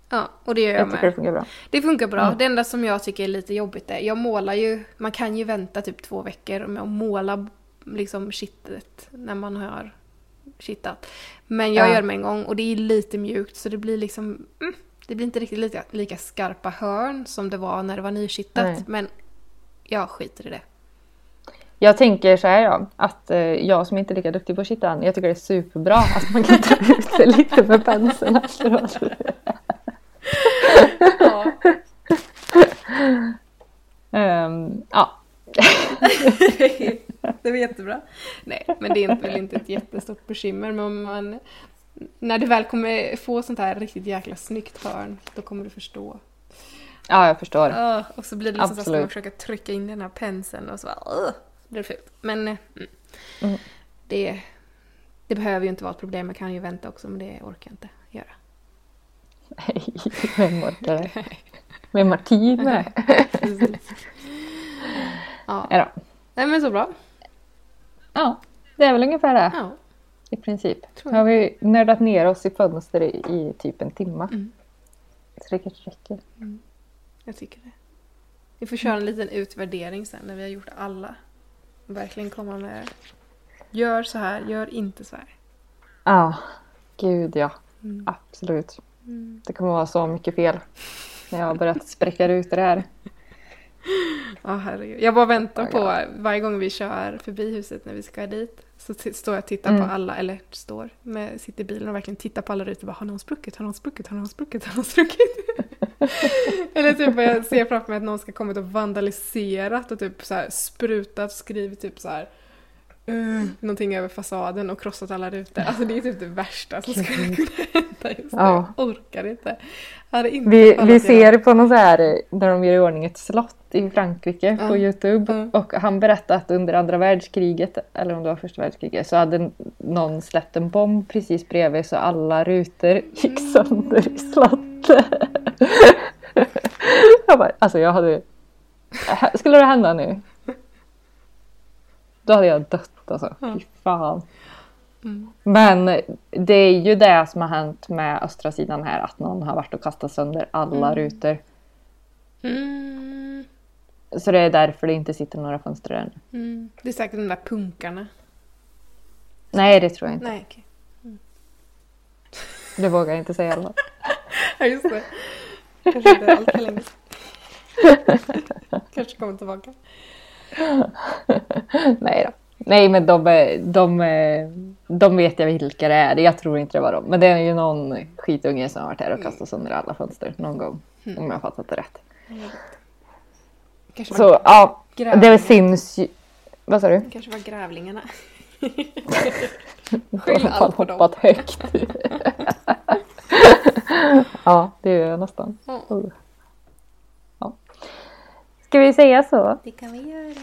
Ja, och det gör jag Jag tycker det med. funkar bra. Det funkar bra. Mm. Det enda som jag tycker är lite jobbigt är, jag målar ju, man kan ju vänta typ två veckor med att måla liksom kittet när man har kittat. Men jag Ja. gör det med en gång och det är lite mjukt så det blir liksom, mm, det blir inte riktigt lika, lika skarpa hörn som det var när det var nykittat. Nej. Men jag skiter i det. Jag tänker så här ja, att eh, jag som inte är lika duktig på att kitta än, jag tycker det är superbra att man kan ta ut det lite med penseln efteråt. Ja. Ehm, ja. det var jättebra. Nej, men det är inte, väl inte ett jättestort bekymmer. Men om man, när du väl kommer få sånt här riktigt jäkla snyggt hörn, då kommer du förstå. ja, jag förstår. Och så blir det liksom så att man försöka trycka in den här penseln och så bara, blir det fult. Men eh, mm. Mm. det, det behöver ju inte vara ett problem. Jag kan ju vänta också, men det orkar jag inte göra. Nej, vem orkar det? Vem har tid med det? Ja. Då. Nej, men så bra. ja, det är väl ungefär det Ja. i princip. Nu har vi nördat ner oss i fönster i, i typ en timme. Mm. Så det kanske räcker. Jag tycker det. Vi får köra en liten utvärdering sen när vi har gjort alla. Verkligen komma med Gör så här, gör inte så här. Ja, gud ja. Mm. Absolut. Mm. Det kommer vara så mycket fel när jag har börjat spräcka ut det här. Ja, herregud. Jag bara väntar på varje gång vi kör förbi huset när vi ska dit. Så står jag och tittar Mm. på alla, eller står, med, sitter i bilen och verkligen tittar på alla rutor bara har någon spruckit, har någon spruckit, har någon spruckit, har någon spruckit? eller typ jag ser framför mig att någon ska kommit och vandaliserat och typ så här sprutat, skrivit typ så här uh, någonting över fasaden och krossat alla rutor. Alltså det är typ det värsta som skulle kunna hända just nu. Ja. Jag orkar inte. Jag inte Vi, vi ser på någon så här, när de gör i ordning ett slott i Frankrike på Youtube. Ja. Och han berättade att under andra världskriget, eller om det var första världskriget, så hade någon släppt en bomb precis bredvid så alla rutor gick sönder i slottet. jag bara, alltså jag hade... Skulle det hända nu? Då hade jag dött alltså. Fy fan. Mm. Men det är ju det som har hänt med östra sidan här. Att någon har varit och kastat sönder alla rutor. Mm. Så det är därför det inte sitter några fönster där. nu. Mm. Det är säkert de där punkarna. Nej, det tror jag inte. Nej, okej. Det vågar jag inte säga i alla fall. Ja, just det. Kanske inte allt för länge Kanske kommer tillbaka. Nej då. Nej, men de, är- de, är- de vet jag vilka det är. Jag tror inte det var dem. Men det är ju någon skitunge som har varit här och kastat sönder alla fönster någon gång. Om jag har fattat det rätt. Kanske Så ja, det syns ju. Vad sa du? Kanske var grävlingarna. Skyll allt på dem. hoppat högt. ja, det gör jag nästan. Ja. Ska vi säga så? Det kan vi göra.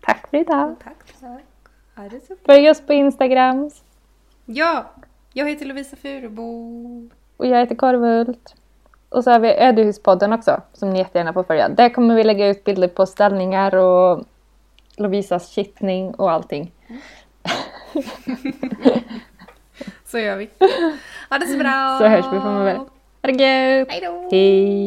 Tack för idag. Tack, tack. Ha det så Följ oss på Instagram. Ja! Jag heter Lovisa Furubo. Och jag heter Korvult. Och så har vi Ödehuspodden också, som ni jättegärna får följa. Där kommer vi lägga ut bilder på ställningar och Lovisas kittning och allting. Så gör vi. Ha det så bra! Så hörs vi framöver. Ha det gött! Hej då! Hej!